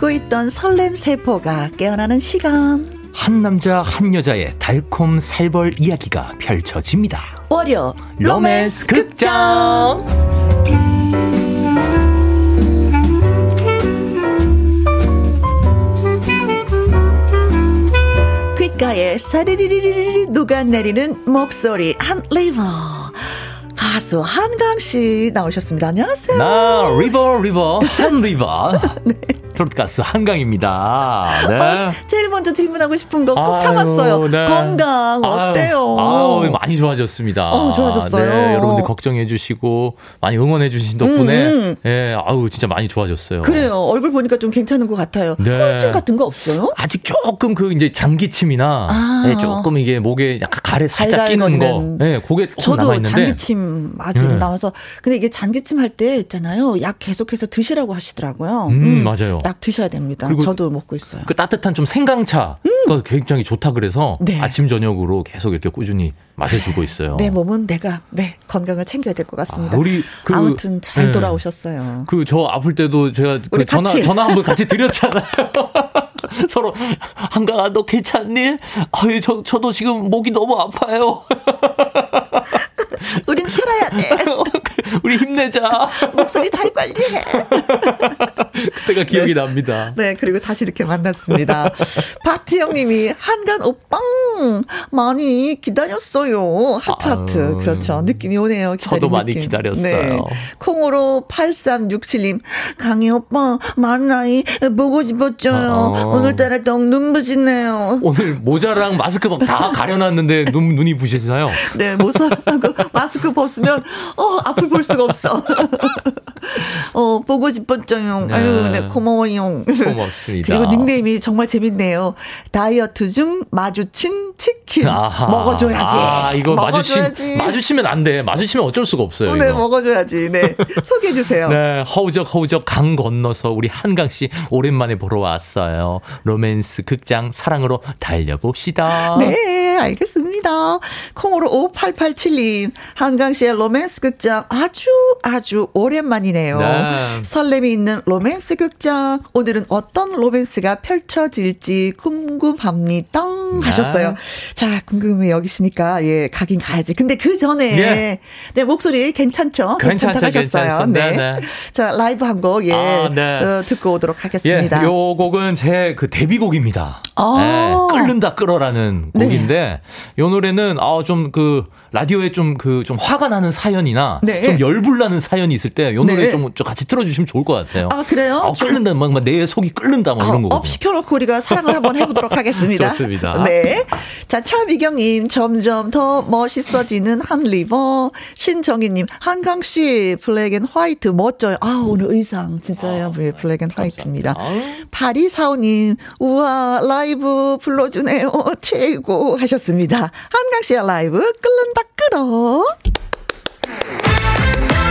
잊고 있던 설렘 세포가 깨어나는 시간. 한 남자 한 여자의 달콤 살벌 이야기가 펼쳐집니다. 월요 로맨스 극장. 귓가에 사리리리리 녹아내리는 목소리 한 리버. 가수 한강 씨 나오셨습니다. 안녕하세요. 나 river river 한 river. 네. 가수 한강입니다. 네. 어, 제일 먼저 질문하고 싶은 거 꼭 참았어요. 네. 건강 어때요? 아유, 아유, 많이 좋아졌습니다. 어, 좋아졌어요. 네, 여러분들 걱정해 주시고 많이 응원해 주신 덕분에 음, 음. 예, 아유 진짜 많이 좋아졌어요. 그래요. 얼굴 보니까 좀 괜찮은 것 같아요. 네. 후유증 같은 거 없어요? 아직 조금 그 이제 장기침이나 아. 네, 조금 이게 목에 약간 가래 살짝 끼는 거. 예, 네, 그게 있는데. 장기침 아직 네. 나와서 근데 이게 장기침 할 때 있잖아요. 약 계속해서 드시라고 하시더라고요. 음, 음. 맞아요. 약 드셔야 됩니다. 저도 먹고 있어요. 그 따뜻한 좀 생강차 음. 굉장히 좋다 그래서 네. 아침 저녁으로 계속 이렇게 꾸준히 마셔주고 있어요. 내 몸은 내가 네 건강을 챙겨야 될 것 같습니다. 아, 우리 그, 아무튼 잘 네. 돌아오셨어요. 그 저 아플 때도 제가 그 전화 같이. 전화 한번 같이 드렸잖아요. 서로 한강아 너 괜찮니? 아유 저 저도 지금 목이 너무 아파요. 우린 살아야 돼. 우리 힘내자. 목소리 잘 관리해. 그때가 기억이 네. 납니다. 네, 그리고 다시 이렇게 만났습니다. 박지영 님이 한간 오빵 많이 기다렸어요. 하트 하트. 그렇죠. 느낌이 오네요. 저도 많이 느낌. 기다렸어요. 네. 콩으로 8367님 강희 오빠 만나이 보고 싶었죠. 어. 오늘따라 또 눈부시네요. 오늘 모자랑 마스크 막 다 가려놨는데 눈, 눈이 부시나요? 네, 모자하고 마스크 벗으면 어 앞을 볼 수가 없어. 어, 보고 싶었죠요. 네. 아유, 네, 고마워요. 고맙습니다. 그리고 닉네임이 정말 재밌네요. 다이어트 중 마주친 치킨. 아하. 먹어줘야지. 아, 이거 먹어줘야지. 마주치, 마주치면 안 돼. 마주치면 어쩔 수 없어요. 네, 이거. 먹어줘야지. 네. 소개해주세요. 네, 허우적, 허우적 강 건너서 우리 한강씨 오랜만에 보러 왔어요. 로맨스 극장 사랑으로 달려봅시다. 네, 알겠습니다. 콩으로 5887님, 한강씨의 로맨스 극장 아주 아주 오랜만이네요. 네. 설렘이 있는 로맨스 극장. 오늘은 어떤 로맨스가 펼쳐질지 궁금합니다. 네. 하셨어요. 자, 궁금해 여기시니까, 예, 가긴 가야지. 근데 그 전에, 예. 네, 목소리 괜찮죠? 괜찮다 하셨어요. 네. 네. 자, 라이브 한 곡, 예, 아, 네. 어, 듣고 오도록 하겠습니다. 예, 요 곡은 제 그 데뷔곡입니다. 아. 네, 끓는다 끓어라는 네. 곡인데, 요 노래는, 아, 좀 그, 라디오에 좀 그, 좀 화가 나는 사연이나, 네. 좀 열불 나는 사연이 있을 때, 요 노래 네. 좀, 좀 같이 틀어주시면 좋을 것 같아요. 아, 그래요? 아, 끓는다, 막, 막, 내 속이 끓는다, 막 이런 거. up 시켜놓고 우리가 사랑을 한번 해보도록 하겠습니다. 좋습니다. 네. 자, 차미경님, 점점 더 멋있어지는 한 river. 신정희님, 한강 씨, black and white, 멋져요. 아, 오늘 의상, 진짜요. 아, 네, black and white입니다. 파리 사오님, 우와, 라이브 불러주네요. 최고 하셨습니다. 한강 씨의 라이브, 끓는다, 끓어.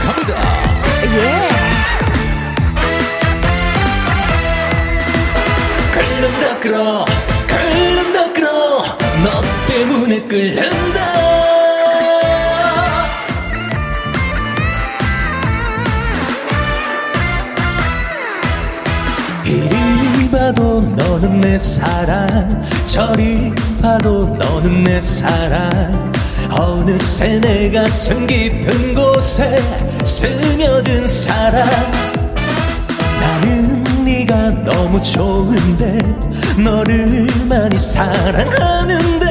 갑니다. 예. 끓는다, 끓어. 끓는다, 끓어. 너 때문에 끓는다. 이리 봐도 너는 내 사랑 저리 봐도 너는 내 사랑 어느새 내 가슴 깊은 곳에 스며든 사랑 나는 네가 너무 좋은데 너를 많이 사랑하는데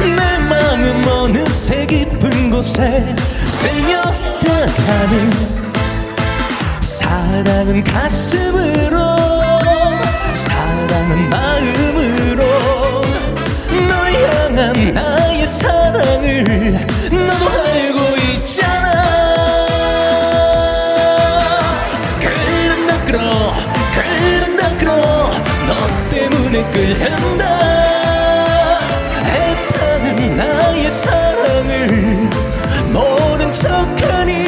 내 마음 어느새 깊은 곳에 스며들어가는 사랑은 가슴으로 사랑은 마음으로. 널 향한 나의 사랑을 너도 알고 있잖아. 끓는다 끓어 끓는다 끓어 너 때문에 끓는다. 애타는 나의 사랑을 모른 척하니.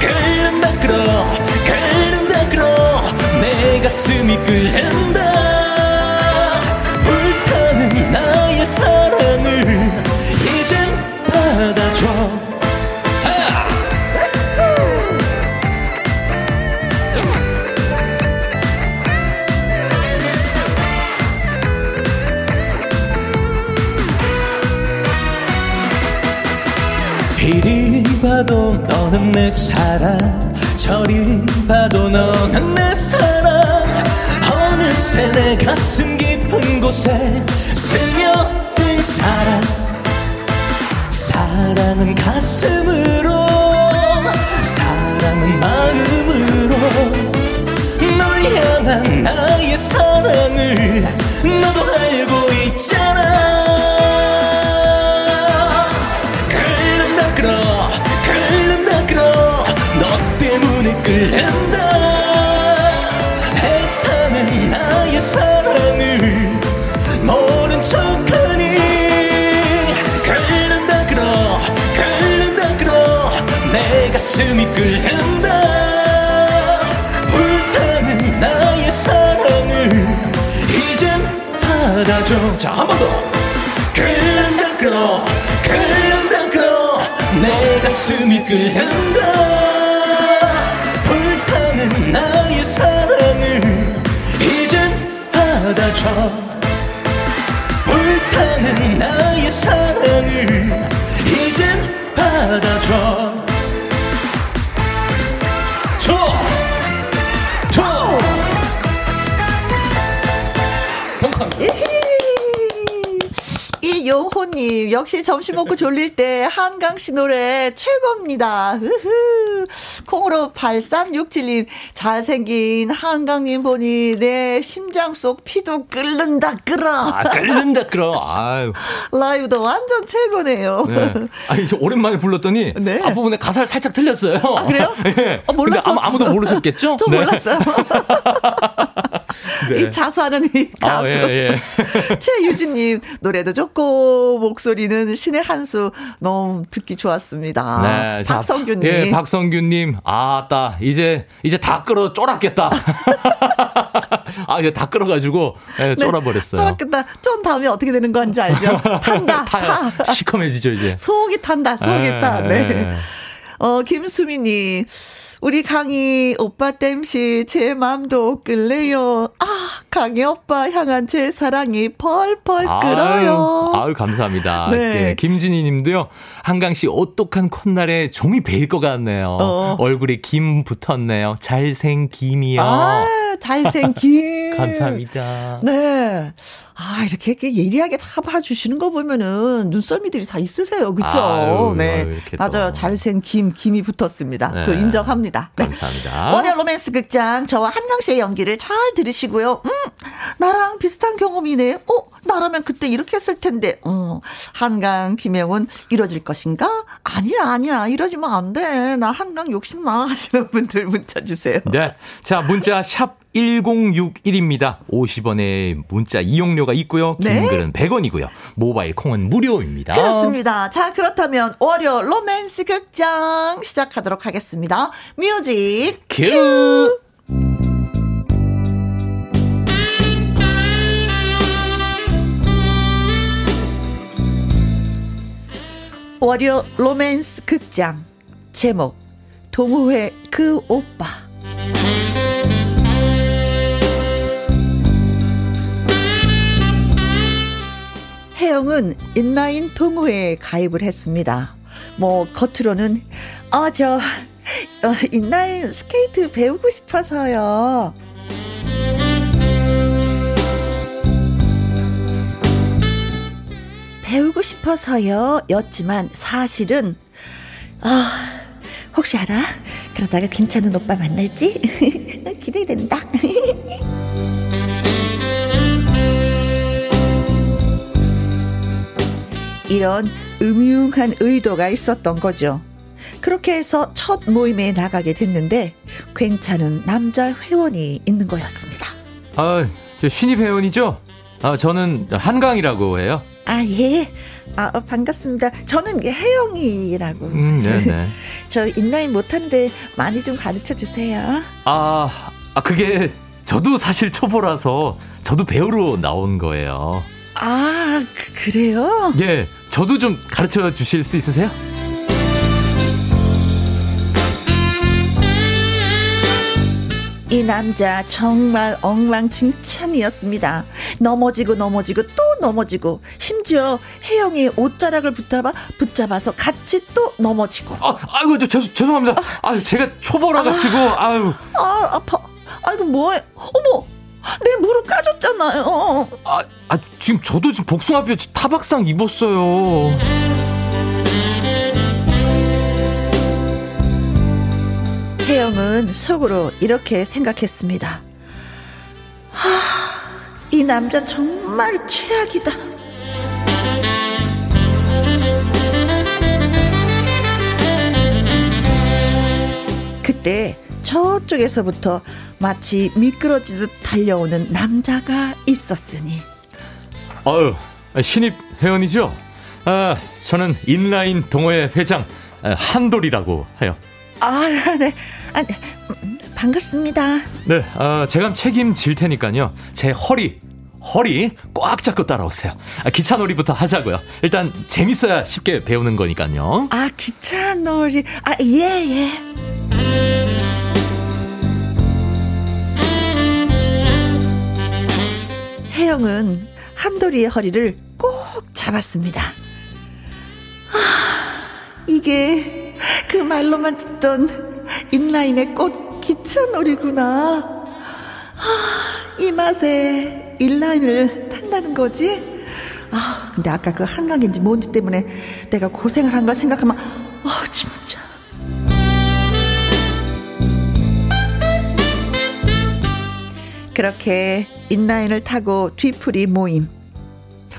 끓는다 끓어 끓는다 끓어 내 가슴이 끓는다 사랑을 이젠 받아줘 하! 이리 봐도 너는 내 사랑 저리 봐도 너는 내 사랑 어느새 내 가슴 깊은 곳에 사랑 사랑은 가슴으로 사랑은 마음으로. 널 향한 나의 사랑을 너도 알고 있잖아. 끓는다 끓어 끓는다 끓어. 너 때문에 끓는다 가슴이 끓는다. 불타는 나의 사랑을 이젠 받아줘. 자 한 번 더. 끓는다 끓어 끓는다 끓어. 내 가슴이 끓는다. 불타는 나의 사랑을 이젠 받아줘. 불타는 나의 사랑을 이젠 받아줘 줘! 최유진님, 역시 점심 먹고 졸릴 때 한강 씨 노래 최고입니다. 흐흐. 콩으로 8367님, 잘생긴 한강님 보니 내 심장 속 피도 끓는다 끓어. 아, 끓는다 끓어. 아유. 라이브도 완전 최고네요. 네. 아니, 저 오랜만에 불렀더니 네. 앞부분에 가사를 살짝 틀렸어요. 아, 그래요? 네. 어, 몰랐어요. 아무, 도 모르셨겠죠? 저 네. 몰랐어요. 네. 이 자수하는 이 가수. 아, 예, 예. 최유진님, 노래도 좋고, 목소리는 신의 한수 너무 듣기 좋았습니다. 네, 박성균님. 예, 박성균님, 아따, 이제, 이제 다 끌어 쫄았겠다. 아, 이제 다 끌어가지고, 예, 쫄아버렸어요. 쫄았겠다. 쫀 다음에 어떻게 되는 건지 알죠? 탄다. 타. 시커매지죠, 이제. 속이 탄다, 속이 타. 네. 어, 김수미님. 우리 강희 오빠 땜시 제 맘도 끌래요. 아, 강희 오빠 향한 제 사랑이 펄펄 끓어요. 아유, 아유 감사합니다. 네. 네. 김진희 님도요. 한강 씨 오똑한 콧날에 종이 베일 것 같네요. 어. 얼굴에 김 붙었네요. 잘생 김이요. 아, 잘생 김. 감사합니다. 네. 아, 이렇게, 이렇게 예리하게 다 봐주시는 거 보면은 눈썰미들이 다 있으세요. 그쵸? 네. 아유, 맞아요. 잘생 김, 김이 붙었습니다. 네. 그 인정합니다. 네. 감사합니다. 월요 로맨스 극장, 저와 한강 씨의 연기를 잘 들으시고요. 음, 나랑 비슷한 경험이네. 어, 나라면 그때 이렇게 했을 텐데. 어, 한강, 김영훈 이뤄질 것인가? 아니야, 아니야. 이러지면 안 돼. 나 한강 욕심나 하시는 분들 문자 주세요. 네. 자, 문자 샵 1061입니다. 50원의 문자 이용료가 있고요. 긴 네? 글은 100원이고요. 모바일 콩은 무료입니다. 그렇습니다. 자, 그렇다면 월요 로맨스 극장 시작하도록 하겠습니다. music 큐. 큐. 월요 로맨스 극장 제목 동호회 그 오빠 혜영은 인라인 동호회에 가입을 했습니다. 뭐 겉으로는 어저 어, 인라인 스케이트 배우고 싶어서요. 배우고 싶어서요. 였지만 사실은 아 혹시 알아? 그러다가 괜찮은 오빠 만날지 기대된다. 이런 음흉한 의도가 있었던 거죠. 그렇게 해서 첫 모임에 나가게 됐는데 괜찮은 남자 회원이 있는 거였습니다. 아, 저 신입 회원이죠? 아, 저는 한강이라고 해요. 아, 예. 아, 어, 반갑습니다. 저는 혜영이라고. 음, 네네. 네. 저 인라인 못한데 많이 좀 가르쳐 주세요. 아, 아, 그게 저도 사실 초보라서 저도 배우러 나온 거예요. 아, 그, 그래요? 예. 저도 좀 가르쳐 주실 수 있으세요? 이 남자 정말 엉망진창이었습니다. 넘어지고 넘어지고 또 넘어지고 심지어 혜영이 옷자락을 붙잡아 붙잡아서 같이 또 넘어지고. 아, 아이고 저 죄송, 죄송합니다. 아, 유 제가 초보라 가지고 아, 아유. 아, 아파. 아이고 뭐해? 어머. 내 무릎 까졌잖아요. 아, 아 지금 저도 지금 복숭아뼈 타박상 입었어요. 혜영은 속으로 이렇게 생각했습니다. 하, 이 남자 정말 최악이다. 그때 저쪽에서부터 마치 미끄러지듯 달려오는 남자가 있었으니. 어유 신입 회원이죠? 아, 저는 인라인 동호회 회장 아, 한돌이라고 해요. 아, 네. 아, 네. 반갑습니다. 네, 아, 제가 책임질 테니까요. 제 허리, 허리 꽉 잡고 따라오세요. 아, 기차놀이부터 하자고요. 일단 재밌어야 쉽게 배우는 거니까요. 아, 기차놀이. 아, 예, 예. 태영은 한돌이의 허리를 꼭 잡았습니다. 아, 이게 그 말로만 듣던 인라인의 꽃 기차놀이구나. 아, 이 맛에 인라인을 탄다는 거지? 아, 근데 아까 그 한강인지 뭔지 때문에 내가 고생을 한 걸 생각하면, 아, 진짜. 그렇게 인라인을 타고 뒤풀이 모임.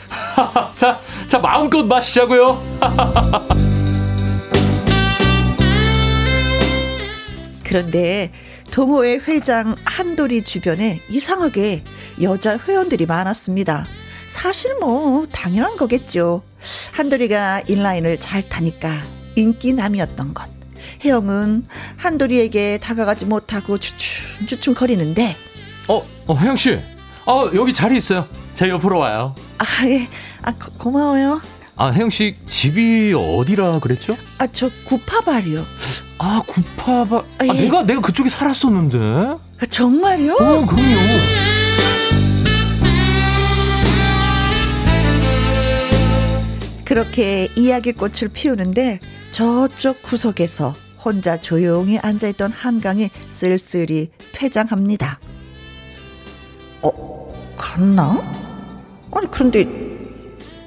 자, 자, 마음껏 마시자고요. 그런데 동호회 회장 한돌이 주변에 이상하게 여자 회원들이 많았습니다. 사실 뭐 당연한 거겠죠. 한돌이가 인라인을 잘 타니까 인기남이었던 것. 혜영은 한돌이에게 다가가지 못하고 주춤주춤 거리는데 어, 어 혜영 씨. 어, 여기 자리 있어요. 제 옆으로 와요. 아, 예. 아, 고, 고마워요. 아, 혜영 씨 집이 어디라 그랬죠? 아, 저 구파발이요. 아, 구파발. 아, 아, 예. 내가 내가 그쪽에 살았었는데. 아, 정말요? 어, 그럼요. 그렇게 이야기꽃을 피우는데 저쪽 구석에서 혼자 조용히 앉아있던 한강이 쓸쓸히 퇴장합니다. 어, 갔나? 아니, 그런데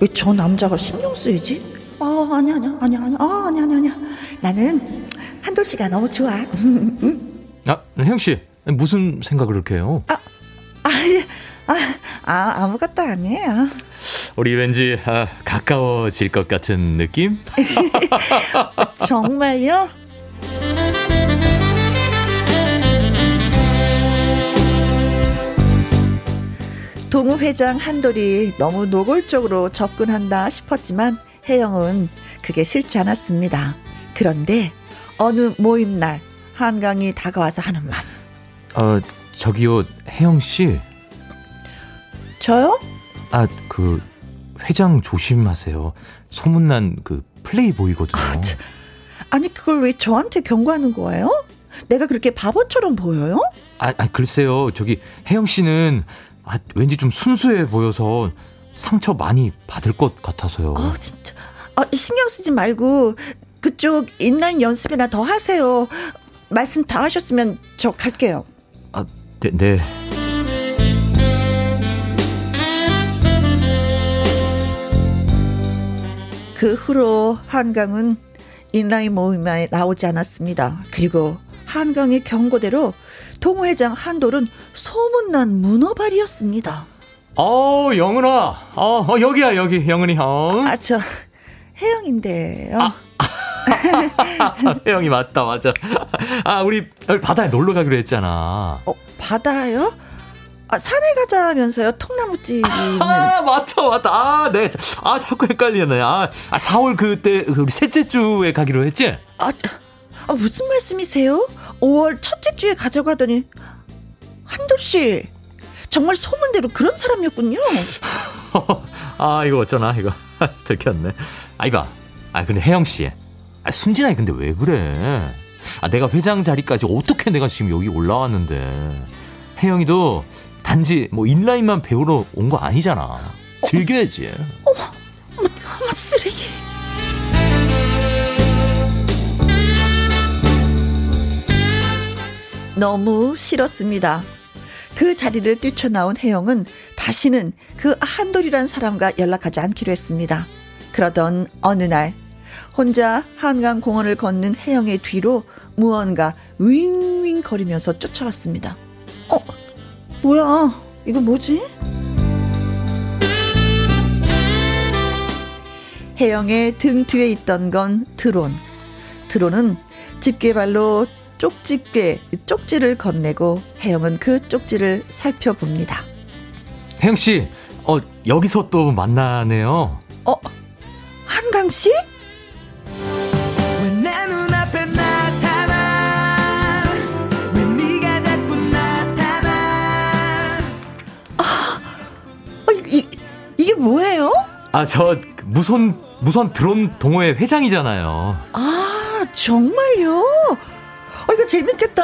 왜 저 남자가 신경 쓰이지? 아, 아니, 아니, 아니, 아니, 아, 아니, 아니, 아니. 나는 한돌 씨가 너무 좋아. 아, 혜영 씨, 무슨 생각을 그렇게 해요? 아, 아, 예. 아, 아 아무것도 아니에요. 우리 왠지 아, 가까워질 것 같은 느낌? 정말요? 동우 회장 한돌이 너무 노골적으로 접근한다 싶었지만 혜영은 그게 싫지 않았습니다. 그런데 어느 모임 날 한강이 다가와서 하는 말. 어 저기요 혜영 씨. 저요? 아 그 회장 조심하세요. 소문난 그 플레이보이거든요. 아, 아니 그걸 왜 저한테 경고하는 거예요? 내가 그렇게 바보처럼 보여요? 아, 아 글쎄요. 저기 혜영 씨는 아, 왠지 좀 순수해 보여서 상처 많이 받을 것 같아서요. 아, 진짜. 아, 신경 쓰지 말고 그쪽 인라인 연습이나 더 하세요. 말씀 다 하셨으면 저 갈게요. 아, 네, 네. 그 후로 한강은 인라인 모임에 나오지 않았습니다. 그리고 한강의 경고대로 동회장 한돌은 소문난 문어발이었습니다. 어, 영은아. 어, 어 여기야, 여기, 영은이 형. 아, 저, 혜영인데요. 아, 참, 혜영이 맞다, 맞아. 아, 우리 바다에 놀러 가기로 했잖아. 어, 바다요? 아, 산에 가자면서요, 통나무집. 아, 맞다, 맞다. 아, 네. 아, 자꾸 헷갈리네. 아, 아 4월 그때, 그 우리 셋째 주에 가기로 했지? 아, 아, 무슨 말씀이세요? 5월 첫째 주에 가져가더니 한돌 씨 정말 소문대로 그런 사람이었군요. 아 이거 어쩌나 이거 들켰네. 아 이봐. 아 근데 혜영 씨, 아 순진아 근데 왜 그래? 아 내가 회장 자리까지 어떻게 내가 지금 여기 올라왔는데 혜영이도 단지 뭐 인라인만 배우러 온 거 아니잖아. 즐겨야지. 어머, 어머, 어머 쓰레기. 너무 싫었습니다. 그 자리를 뛰쳐나온 혜영은 다시는 그 한돌이란 사람과 연락하지 않기로 했습니다. 그러던 어느 날 혼자 한강 공원을 걷는 혜영의 뒤로 무언가 윙윙 거리면서 쫓아왔습니다. 어, 뭐야? 이거 뭐지? 혜영의 등 뒤에 있던 건 드론. 드론은 집게발로 쪽지꽤 쪽지를 건네고 혜영은 그 쪽지를 살펴봅니다. 혜영 씨, 어 여기서 또 만나네요. 어 한강 씨? 아, 어, 뭐예요? 아, 저 무선 무선 드론 동호회 회장이잖아요. 아, 정말요? 어, 이거 재밌겠다.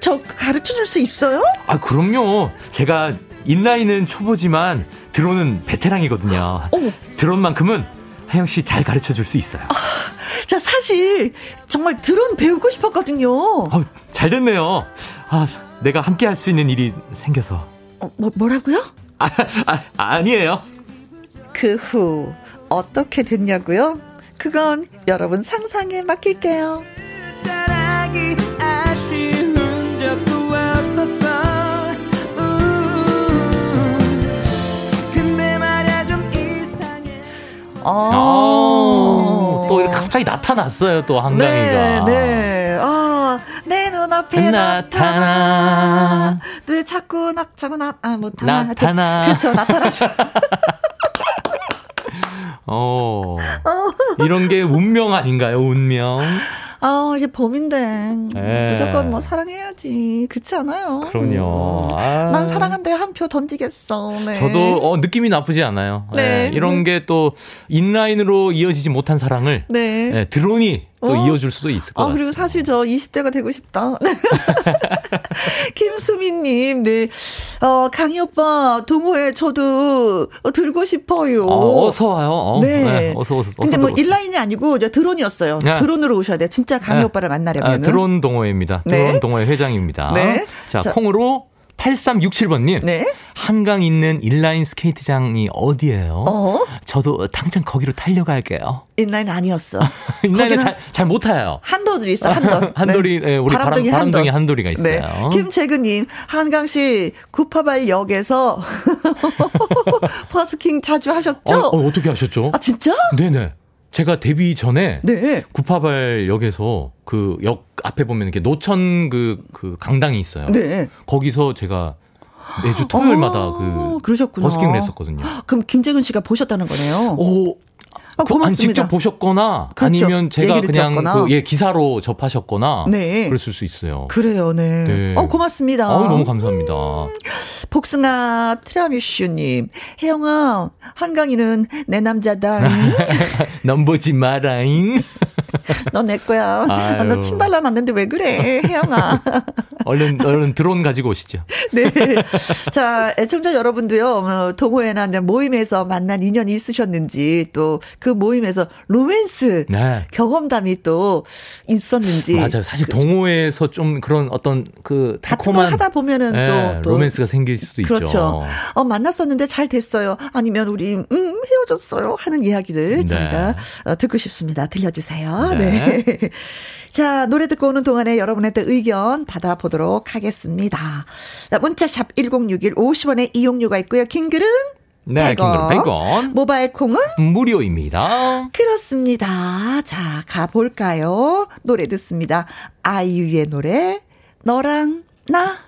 저 가르쳐 줄 수 있어요? 아, 그럼요. 제가 인라인은 초보지만 드론은 베테랑이거든요. 어머. 드론만큼은 하영 씨 잘 가르쳐 줄 수 있어요. 아, 자, 사실 정말 드론 배우고 싶었거든요. 어, 잘 됐네요. 아, 내가 함께 할 수 있는 일이 생겨서. 어, 뭐, 뭐라고요? 아, 아, 아니에요. 그 후 어떻게 됐냐고요? 그건 여러분 상상에 맡길게요. 아, 또 이렇게 갑자기 나타났어요, 또 한강이가. 네, 네. 아, 내 눈앞에 나타나. 나타나. 왜 자꾸 나, 자꾸 나, 아, 못하나. 나타나. 그렇죠, 나타나서. 어. 이런 게 운명 아닌가요, 운명? 아, 이제 봄인데. 네. 무조건 뭐 사랑해야지. 그렇지 않아요? 그럼요. 음. 아. 난 사랑한데 한 표 던지겠어. 네. 저도 어, 느낌이 나쁘지 않아요. 네. 네. 이런 게 또 인라인으로 이어지지 못한 사랑을 네. 네 드론이 또 어? 이어줄 수도 있을 것 아, 같아요. 그리고 사실 저 20대가 되고 싶다. 김수민님, 네. 어, 강희 오빠, 동호회 저도 들고 싶어요. 어, 서 와요. 어, 네. 네. 어서, 어서. 근데 뭐 인라인이 아니고 저 드론이었어요. 네. 드론으로 오셔야 돼요. 진짜 강희 네. 오빠를 만나려면. 아, 드론 동호회입니다. 드론 네. 동호회 회장입니다. 네. 자, 자 콩으로 8367번님. 네? 한강 있는 인라인 스케이트장이 어디예요? 어? 저도 당장 거기로 타려갈게요. 인라인 아니었어. 인라인은 잘, 잘 못 타요. 한돌이 있어, 한돌. 한돌이, 네. 네, 우리 바람둥이, 바람, 바람둥이 한돌. 이가 네. 있어요. 네. 김채근님, 한강시 구파발역에서 버스킹 자주 하셨죠? 어, 어, 어떻게 하셨죠? 아, 진짜? 네네. 제가 데뷔 전에 네. 구파발역에서 그 역 앞에 보면 이렇게 노천 그, 그 강당이 있어요. 네. 거기서 제가 매주 토요일마다 아, 그 그러셨구나. 버스킹을 했었거든요. 그럼 김재근 씨가 보셨다는 거네요. 오, 아, 고맙습니다. 직접 보셨거나 그렇죠. 아니면 제가 그냥 그, 예, 기사로 접하셨거나 네. 그랬을 수 있어요. 그래요, 네. 네. 어, 고맙습니다. 어, 너무 감사합니다. 복숭아 트라미슈님, 혜영아, 한강이는 내 남자다. 넘보지 마라잉. 너 내 거야. 아유. 너 침발라놨는데 왜 그래, 혜영아. 얼른, 얼른 드론 가지고 오시죠. 네. 자, 애청자 여러분도요, 어, 동호회나 모임에서 만난 인연이 있으셨는지, 또 그 모임에서 로맨스 네. 경험담이 또 있었는지. 맞아요. 사실 그, 동호회에서 좀 그런 어떤 그 달콤한 하다 보면은 네, 또, 또, 로맨스가 생길 수도 그렇죠. 있죠. 어, 만났었는데 잘 됐어요. 아니면 우리 음, 헤어졌어요. 하는 이야기들 네. 저희가 어, 듣고 싶습니다. 들려주세요. 네. 네. 자, 노래 듣고 오는 동안에 여러분의 의견 받아보도록 하겠습니다. 자, 문자샵 1061 50원의 이용료가 있고요. 킹글은 네, 100원. 100원. 모바일 콩은 무료입니다. 그렇습니다. 자, 가볼까요? 노래 듣습니다. 아이유의 노래, 너랑 나.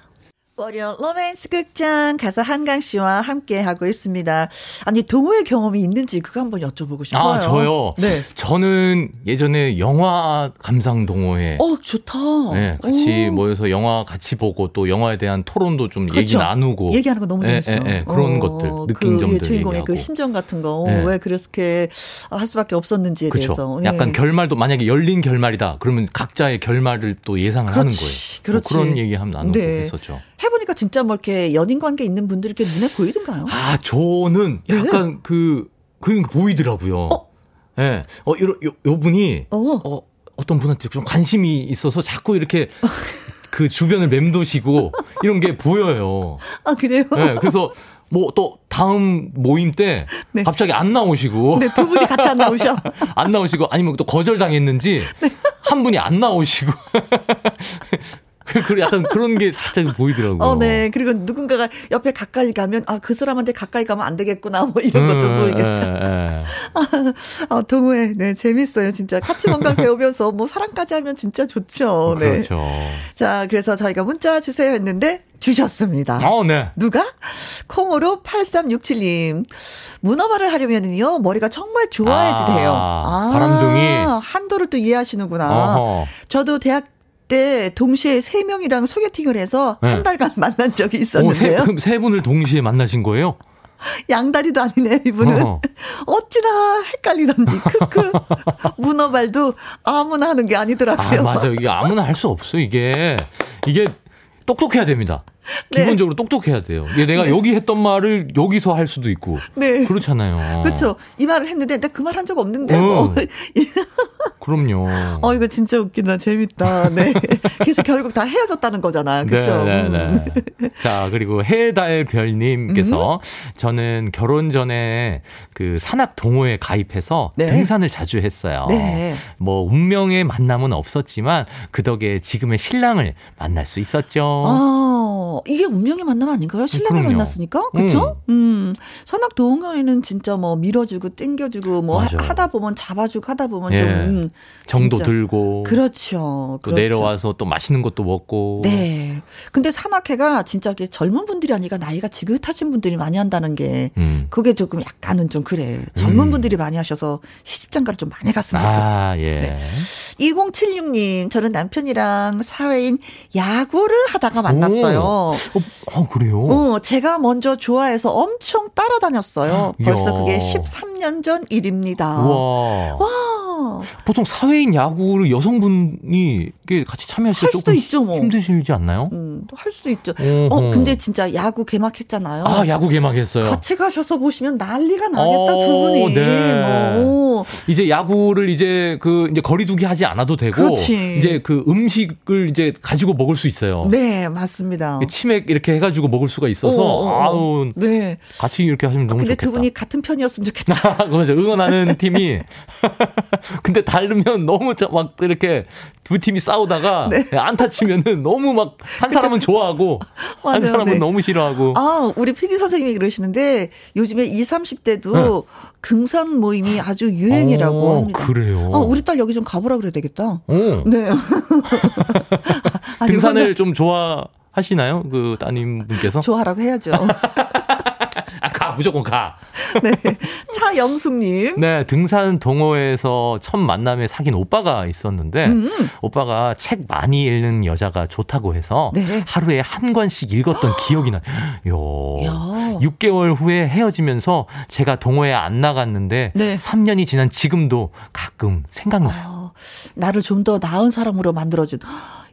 월요 로맨스 극장 가서 한강 씨와 함께 하고 있습니다. 아니 동호회 경험이 있는지 그거 한번 여쭤보고 싶어요. 아 저요. 네. 저는 예전에 영화 감상 동호회. 어 좋다. 네, 같이 오. 모여서 영화 같이 보고 또 영화에 대한 토론도 좀 그렇죠. 얘기 나누고. 얘기하는 거 너무 네, 재밌어. 네, 네, 그런 어, 것들 느낀 그 점들 주인공의 얘기하고. 그 심정 같은 거왜 네. 그렇게 할 수밖에 없었는지에 그렇죠. 대해서. 약간 결말도 만약에 열린 결말이다. 그러면 각자의 결말을 또 예상을 그렇지, 하는 거예요. 그렇지. 뭐 그런 얘기 하면 나누고 네. 했었죠. 해보니까 진짜 뭐 이렇게 연인 관계 있는 분들이 이렇게 눈에 보이던가요? 아, 저는 네. 약간 네. 그, 그 보이더라고요. 어? 예. 네. 어, 요, 요, 요 분이, 어. 어, 어떤 분한테 좀 관심이 있어서 자꾸 이렇게 그 주변을 맴도시고 이런 게 보여요. 아, 그래요? 네. 그래서 뭐또 다음 모임 때 네. 갑자기 안 나오시고. 네, 두 분이 같이 안 나오셔. 안 나오시고 아니면 또 거절 당했는지 네. 한 분이 안 나오시고. 그 약간 그런 게 살짝 보이더라고요. 어, 네. 그리고 누군가가 옆에 가까이 가면 아, 그 사람한테 가까이 가면 안 되겠구나. 뭐 이런 것도 음, 보이겠다. 에, 에. 아, 동호회. 네, 재밌어요. 진짜 같이 뭔가를 배우면서 뭐 사랑까지 하면 진짜 좋죠. 네. 그렇죠. 자, 그래서 저희가 문자 주세요 했는데 주셨습니다. 어, 네. 누가? 콩으로 8367님. 문어발을 하려면요, 머리가 정말 좋아야지 아, 돼요. 아, 바람둥이. 한도를 또 이해하시는구나. 어허. 저도 대학 때 동시에 세 명이랑 소개팅을 해서 네. 한 달간 만난 적이 있었는데요. 오, 세, 세 분을 동시에 만나신 거예요? 양다리도 아니네, 이분은. 어. 어찌나 헷갈리던지. 크크. 문어발도 아무나 하는 게 아니더라고요. 아, 맞아요. 이게 아무나 할 수 없어, 이게. 이게 똑똑해야 됩니다. 네. 기본적으로 똑똑해야 돼요. 이게 내가 네. 여기 했던 말을 여기서 할 수도 있고. 네. 그렇잖아요. 그렇죠. 이 말을 했는데 내가 그말 한 적 없는데. 어. 뭐. 그럼요. 어, 이거 진짜 웃긴다. 재밌다. 네. 그래서 결국 다 헤어졌다는 거잖아. 그쵸? 네, 네, 네. 음. 자, 그리고 해달별 님께서 음. 저는 결혼 전에 그 산악 동호회 가입해서 네. 등산을 자주 했어요. 네. 뭐, 운명의 만남은 없었지만 그 덕에 지금의 신랑을 만날 수 있었죠. 아, 이게 운명의 만남 아닌가요? 신랑을 그럼요. 만났으니까? 그쵸? 음. 음. 산악 동호회는 진짜 뭐 밀어주고 땡겨주고 뭐 맞아. 하다 보면 잡아주고 하다 보면 예. 좀 음, 정도 들고 그렇죠. 또 그렇죠. 내려와서 또 맛있는 것도 먹고. 네. 근데 산악회가 진짜 젊은 분들이 아니라 나이가 지긋하신 분들이 많이 한다는 게 음. 그게 조금 약간은 좀 그래. 젊은 음. 분들이 많이 하셔서 시집장가를 좀 많이 갔으면 좋겠어요. 아, 예. 네. 2076님, 저는 남편이랑 사회인 야구를 하다가 만났어요. 어, 어, 그래요? 어, 제가 먼저 좋아해서 엄청 따라다녔어요. 벌써 그게 13년 전 일입니다. 와. 와. 보통 사회인 야구를 여성분이 같이 참여하시기 조금 있죠, 뭐. 힘드시지 않나요? 음, 할 수도 있죠. 어허. 어, 근데 진짜 야구 개막했잖아요. 아, 야구 개막했어요. 같이 가셔서 보시면 난리가 나겠다, 어, 두 분이. 네. 뭐. 이제 야구를 이제 그 이제 거리두기 하지 않아도 되고 그렇지. 이제 그 음식을 이제 가지고 먹을 수 있어요. 네, 맞습니다. 치맥 이렇게 해 가지고 먹을 수가 있어서 어, 어, 아우. 네. 같이 이렇게 하시면 너무 근데 좋겠다. 두 분이 같은 편이었으면 좋겠다. 그죠 응원하는 팀이 근데 다르면 너무 막 이렇게 두 팀이 싸우다가 네. 안타 치면은 너무 막 한 사람은 좋아하고 맞아요, 한 사람은 네. 너무 싫어하고. 아, 우리 PD 선생님이 그러시는데 요즘에 20, 30대도 네. 등산 모임이 아주 유행이라고 오, 어, 합니다. 그래요. 아, 우리 딸 여기 좀 가보라 그래야 되겠다. 오. 네. 등산을 좀 좋아하시나요? 그 따님분께서? 좋아하라고 해야죠. 무조건 가. 네. 차영숙님. 네, 등산 동호회에서 첫 만남에 사귄 오빠가 있었는데, 음. 오빠가 책 많이 읽는 여자가 좋다고 해서, 네. 하루에 한 권씩 읽었던 기억이 나요. 요. 야. 6개월 후에 헤어지면서 제가 동호회 안 나갔는데, 네. 3년이 지난 지금도 가끔 생각나요. 아, 나를 좀 더 나은 사람으로 만들어준.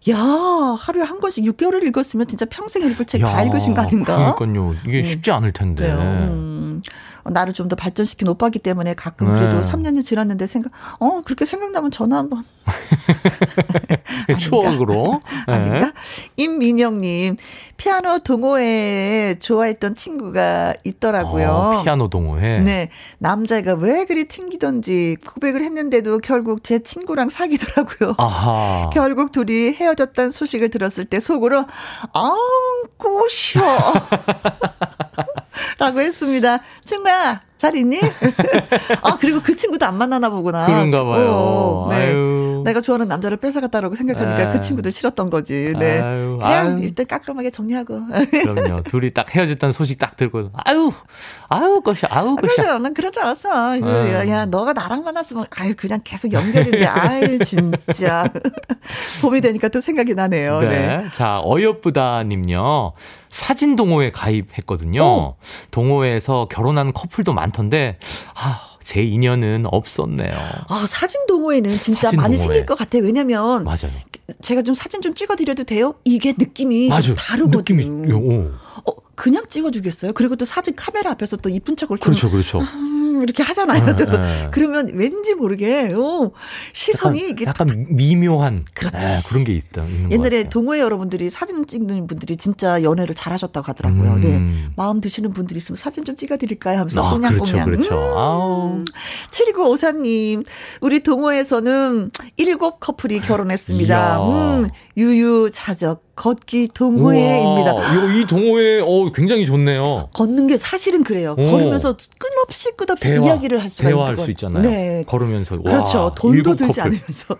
야, 하루에 한 권씩 6개월을 읽었으면 진짜 평생 읽을 책 다 읽으신 거 아닌가? 그러니까요. 이게 음. 쉽지 않을 텐데. 음. 나를 좀 더 발전시킨 오빠기 때문에 가끔 그래도 네. 3년이 지났는데 생각, 어, 그렇게 생각나면 전화 한 번. 추억으로. 아닌가? 네. 임민영님, 피아노 동호회에 좋아했던 친구가 있더라고요. 어, 피아노 동호회? 네. 남자가 왜 그리 튕기던지 고백을 했는데도 결국 제 친구랑 사귀더라고요. 아하. 결국 둘이 헤어졌다는 소식을 들었을 때 속으로, 아, 꼬셔. 라고 했습니다. 친구야, 잘 있니? 아, 그리고 그 친구도 안 만나나 보구나. 그런가 봐요. 어, 네. 아유. 내가 좋아하는 남자를 뺏어갔다라고 생각하니까 그 아유. 그 친구도 싫었던 거지. 네. 아유. 그냥 일단 깔끔하게 정리하고. 그럼요. 둘이 딱 헤어졌다는 소식 딱 들고, 아유, 아유, 것이, 아유, 것이. 그래서 난 그럴 줄 알았어. 야, 야, 너가 나랑 만났으면, 아유, 그냥 계속 연결인데, 아유, 진짜. 봄이 되니까 또 생각이 나네요. 네. 네. 자, 어여쁘다님요. 사진 동호회 가입했거든요. 어. 동호회에서 결혼한 커플도 많던데 아, 제 인연은 없었네요. 아, 사진 동호회는 진짜 사진 많이 동호회. 생길 것 같아 요. 왜냐면 맞아요. 제가 좀 사진 좀 찍어 드려도 돼요? 이게 느낌이 좀 다르거든요. 느낌이, 오. 어, 그냥 찍어주겠어요? 그리고 또 사진 카메라 앞에서 또 이쁜 척을 그렇죠, 그렇죠. 아, 이렇게 하잖아요. 네, 네. 그러면 왠지 모르게 어, 시선이 약간, 이게 약간 미묘한 그렇지. 네, 그런 게 있다. 옛날에 동호회 여러분들이 사진 찍는 분들이 진짜 연애를 잘 하셨다고 하더라고요. 네. 음. 네. 마음 드시는 분들이 있으면 사진 좀 찍어드릴까요? 하면서 아, 꽁냥꽁냥. 그렇죠, 그렇죠. 음. 7954님, 우리 동호회에서는 일곱 커플이 결혼했습니다. 음, 유유자적 걷기 동호회입니다. 이 동호회 어 굉장히 좋네요. 걷는 게 사실은 그래요. 오. 걸으면서 끝없이 끝없이 대화, 이야기를 할 수가 대화할 수 있잖아요. 네. 걸으면서 그렇죠. 와, 돈도 들지 커플. 않으면서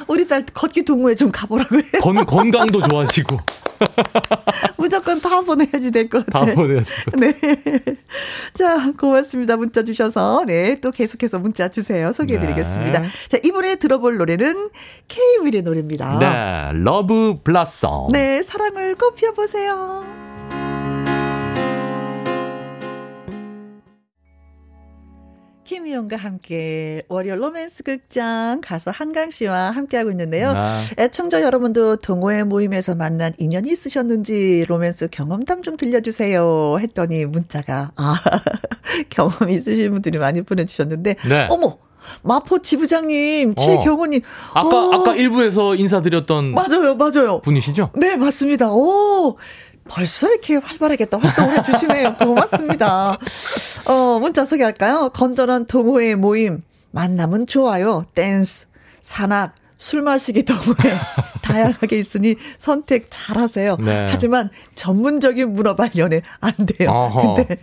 우리 딸 걷기 동호회 좀 가보라고 해요. 건, 건강도 좋아지고. 무조건 다 보내야지 될 것 같아요. 다 보내야지. 네. 자, 고맙습니다. 문자 주셔서. 네, 또 계속해서 문자 주세요. 소개해 드리겠습니다. 네. 자, 이번에 들어볼 노래는 K-윌의 노래입니다. 네, Love Blossom. 네, 사랑을 꽃 피워보세요. 김희영과 함께 월요 로맨스 극장 가수 한강 씨와 함께하고 있는데요. 아. 애청자 여러분도 동호회 모임에서 만난 인연이 있으셨는지 로맨스 경험담 좀 들려주세요. 했더니 문자가 아 경험 있으신 분들이 많이 보내주셨는데 네. 어머 마포 지부장님, 어. 최경호님. 아까, 어. 아까 일부에서 인사드렸던. 맞아요, 맞아요. 분이시죠? 네, 맞습니다. 오. 벌써 이렇게 활발하게 또 활동을 해주시네요. 고맙습니다. 어, 문자 소개할까요? 건전한 동호회 모임. 만남은 좋아요. 댄스, 산악, 술 마시기 동호회 다양하게 있으니 선택 잘 하세요. 네. 하지만 전문적인 문어 발견에 안 돼요. 어허. 근데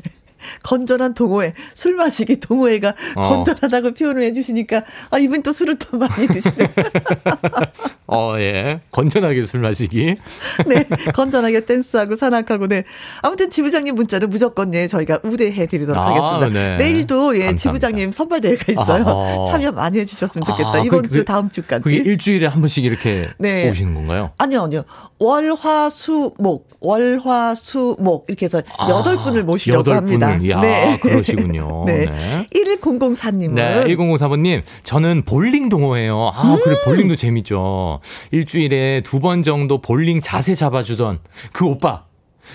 건전한 동호회, 술 마시기 동호회가 어. 건전하다고 표현을 해주시니까, 아, 이분 또 술을 더 많이 드시네요. 어, 예. 건전하게 술 마시기. 네. 건전하게 댄스하고 산악하고, 네. 아무튼 지부장님 문자는 무조건, 예, 저희가 우대해 드리도록 아, 하겠습니다. 네. 내일도, 예, 감사합니다. 지부장님 선발대회가 있어요. 아, 참여 많이 해주셨으면 좋겠다. 아, 이번 그, 주, 다음 주까지. 그게 일주일에 한 번씩 이렇게 네. 오시는 건가요? 아니요, 아니요. 월, 화, 수, 목. 월, 화, 수, 목. 이렇게 해서 아, 여덟 분을 모시려고 합니다. 야, 네. 그러시군요. 네. 네. 1004님은. 네, 1004번님. 저는 볼링 동호회요. 아, 음. 그래, 볼링도 재밌죠. 일주일에 두 번 정도 볼링 자세 잡아주던 그 오빠.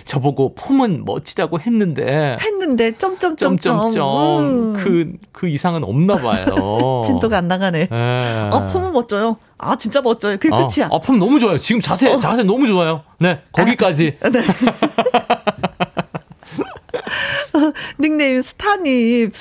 저보고 폼은 멋지다고 했는데 했는데 점점점점 점점점 음. 그, 그 이상은 없나 봐요. 진도가 안 나가네. 네. 어 폼은 멋져요. 아 진짜 멋져요. 그게 어, 끝이야. 어, 폼 너무 좋아요. 지금 자세 어. 자세 너무 좋아요. 네 거기까지. 아, 네. 닉네임 스타님.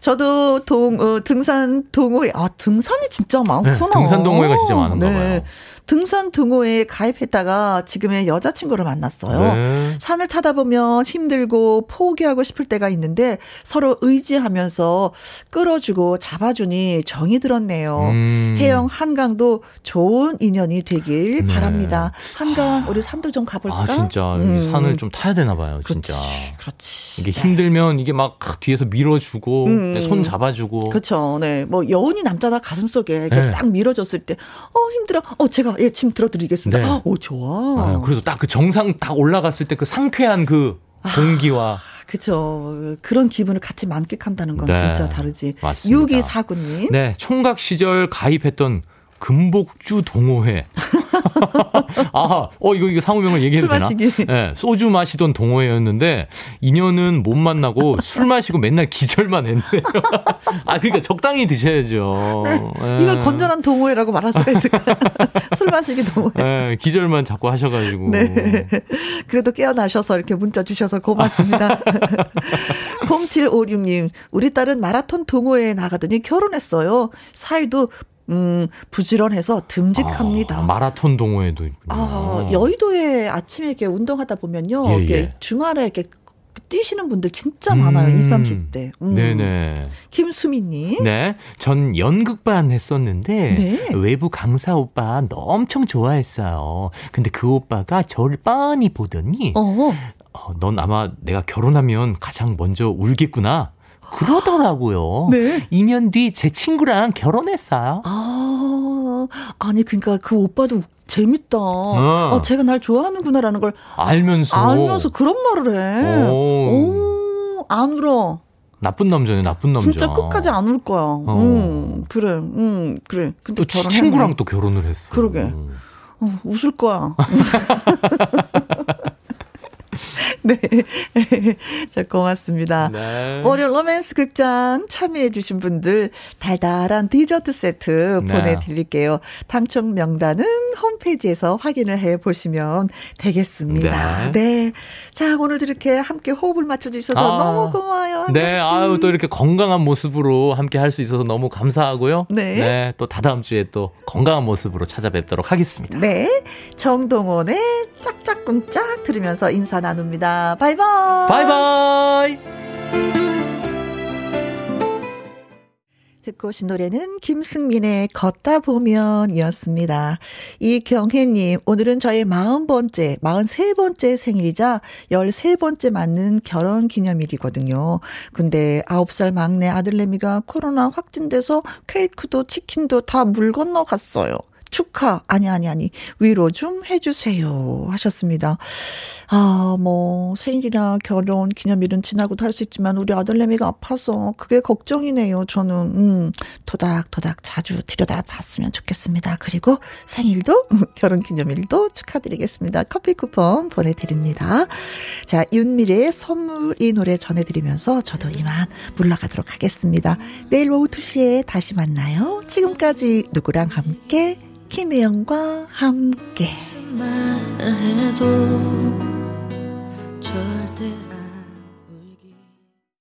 저도 동, 어, 등산 동호회, 아, 등산이 진짜 많구나. 네, 등산 동호회가 진짜 많은가 네. 봐요. 등산 동호회에 가입했다가 지금의 여자친구를 만났어요. 네. 산을 타다 보면 힘들고 포기하고 싶을 때가 있는데 서로 의지하면서 끌어주고 잡아주니 정이 들었네요. 음. 해영 한강도 좋은 인연이 되길 네. 바랍니다. 한강 우리 산도 좀 가볼까? 아 진짜 음. 산을 좀 타야 되나 봐요. 진짜. 그렇지. 그렇지. 이게 힘들면 이게 막 뒤에서 밀어주고 음. 손 잡아주고. 그렇죠. 네. 뭐 여운이 남자나 가슴 속에 네. 딱 밀어줬을 때 어 힘들어. 어 제가 예, 침 들어드리겠습니다. 네. 오, 좋아. 아, 그래도 딱 그 정상 딱 올라갔을 때 그 상쾌한 그 공기와. 아. 그렇죠. 그런 기분을 같이 만끽한다는 건 네, 진짜 다르지. 맞습니다. 6249님. 네, 총각 시절 가입했던 금복주 동호회. 아, 어, 이거, 이거 상호명을 얘기해도 되나? 네, 소주 마시던 동호회였는데, 인연은 못 만나고 술 마시고 맨날 기절만 했네요. 아, 그러니까 적당히 드셔야죠. 네, 네. 이걸 건전한 동호회라고 말할 수가 있을까? 술 마시기 동호회. 네, 기절만 자꾸 하셔가지고. 네. 그래도 깨어나셔서 이렇게 문자 주셔서 고맙습니다. 0756님, 우리 딸은 마라톤 동호회에 나가더니 결혼했어요. 사이도 음, 부지런해서 듬직합니다. 아, 마라톤 동호회도 있군요. 아, 여의도에 아침에 이렇게 운동하다 보면요. 예, 이렇게 예. 주말에 이렇게 뛰시는 분들 진짜 많아요. 음, 20, 30대. 음. 네네. 김수미님. 네. 전 연극반 했었는데, 네. 외부 강사 오빠 엄청 좋아했어요. 근데 그 오빠가 저를 뻔히 보더니, 어. 어, 넌 아마 내가 결혼하면 가장 먼저 울겠구나. 그러더라고요. 네. 2년 뒤 제 친구랑 결혼했어요. 아, 아니 그러니까 그 오빠도 재밌다. 어. 어 제가 날 좋아하는구나라는 걸 알면서 알면서 그런 말을 해. 오, 오 안 울어. 나쁜 남자네, 나쁜 남자. 진짜 끝까지 안 울 거야. 어. 음, 그래, 음, 그래. 근데 또 친구랑 또 결혼을 했어. 그러게. 어, 웃을 거야. 네. 자, 고맙습니다. 네. 월요 로맨스 극장 참여해주신 분들 달달한 디저트 세트 네. 보내드릴게요. 당첨 명단은 홈페이지에서 확인을 해 보시면 되겠습니다. 네. 네. 자, 오늘도 이렇게 함께 호흡을 맞춰주셔서 아, 너무 고마워요. 네. 아유, 또 이렇게 건강한 모습으로 함께 할 수 있어서 너무 감사하고요. 네. 네. 또 다다음 주에 또 건강한 모습으로 찾아뵙도록 하겠습니다. 네. 정동원의 짝짝꿍짝 들으면서 인사 나눕니다. 바이바이. 바이바이. 듣고 오신 노래는 김승민의 걷다 보면이었습니다. 이경혜님, 오늘은 저의 40번째, 43번째 생일이자 13번째 맞는 결혼 기념일이거든요. 근데 9살 막내 아들내미가 코로나 확진돼서 케이크도 치킨도 다 물 건너 갔어요. 축하, 아니, 아니, 아니, 위로 좀 해주세요. 하셨습니다. 아, 뭐, 생일이나 결혼 기념일은 지나고도 할 수 있지만, 우리 아들내미가 아파서 그게 걱정이네요. 저는, 음, 토닥토닥 자주 들여다 봤으면 좋겠습니다. 그리고 생일도, 결혼 기념일도 축하드리겠습니다. 커피 쿠폰 보내드립니다. 자, 윤미래의 선물 이 노래 전해드리면서 저도 이만 물러가도록 하겠습니다. 내일 오후 2시에 다시 만나요. 지금까지 누구랑 함께? 김혜영과 함께.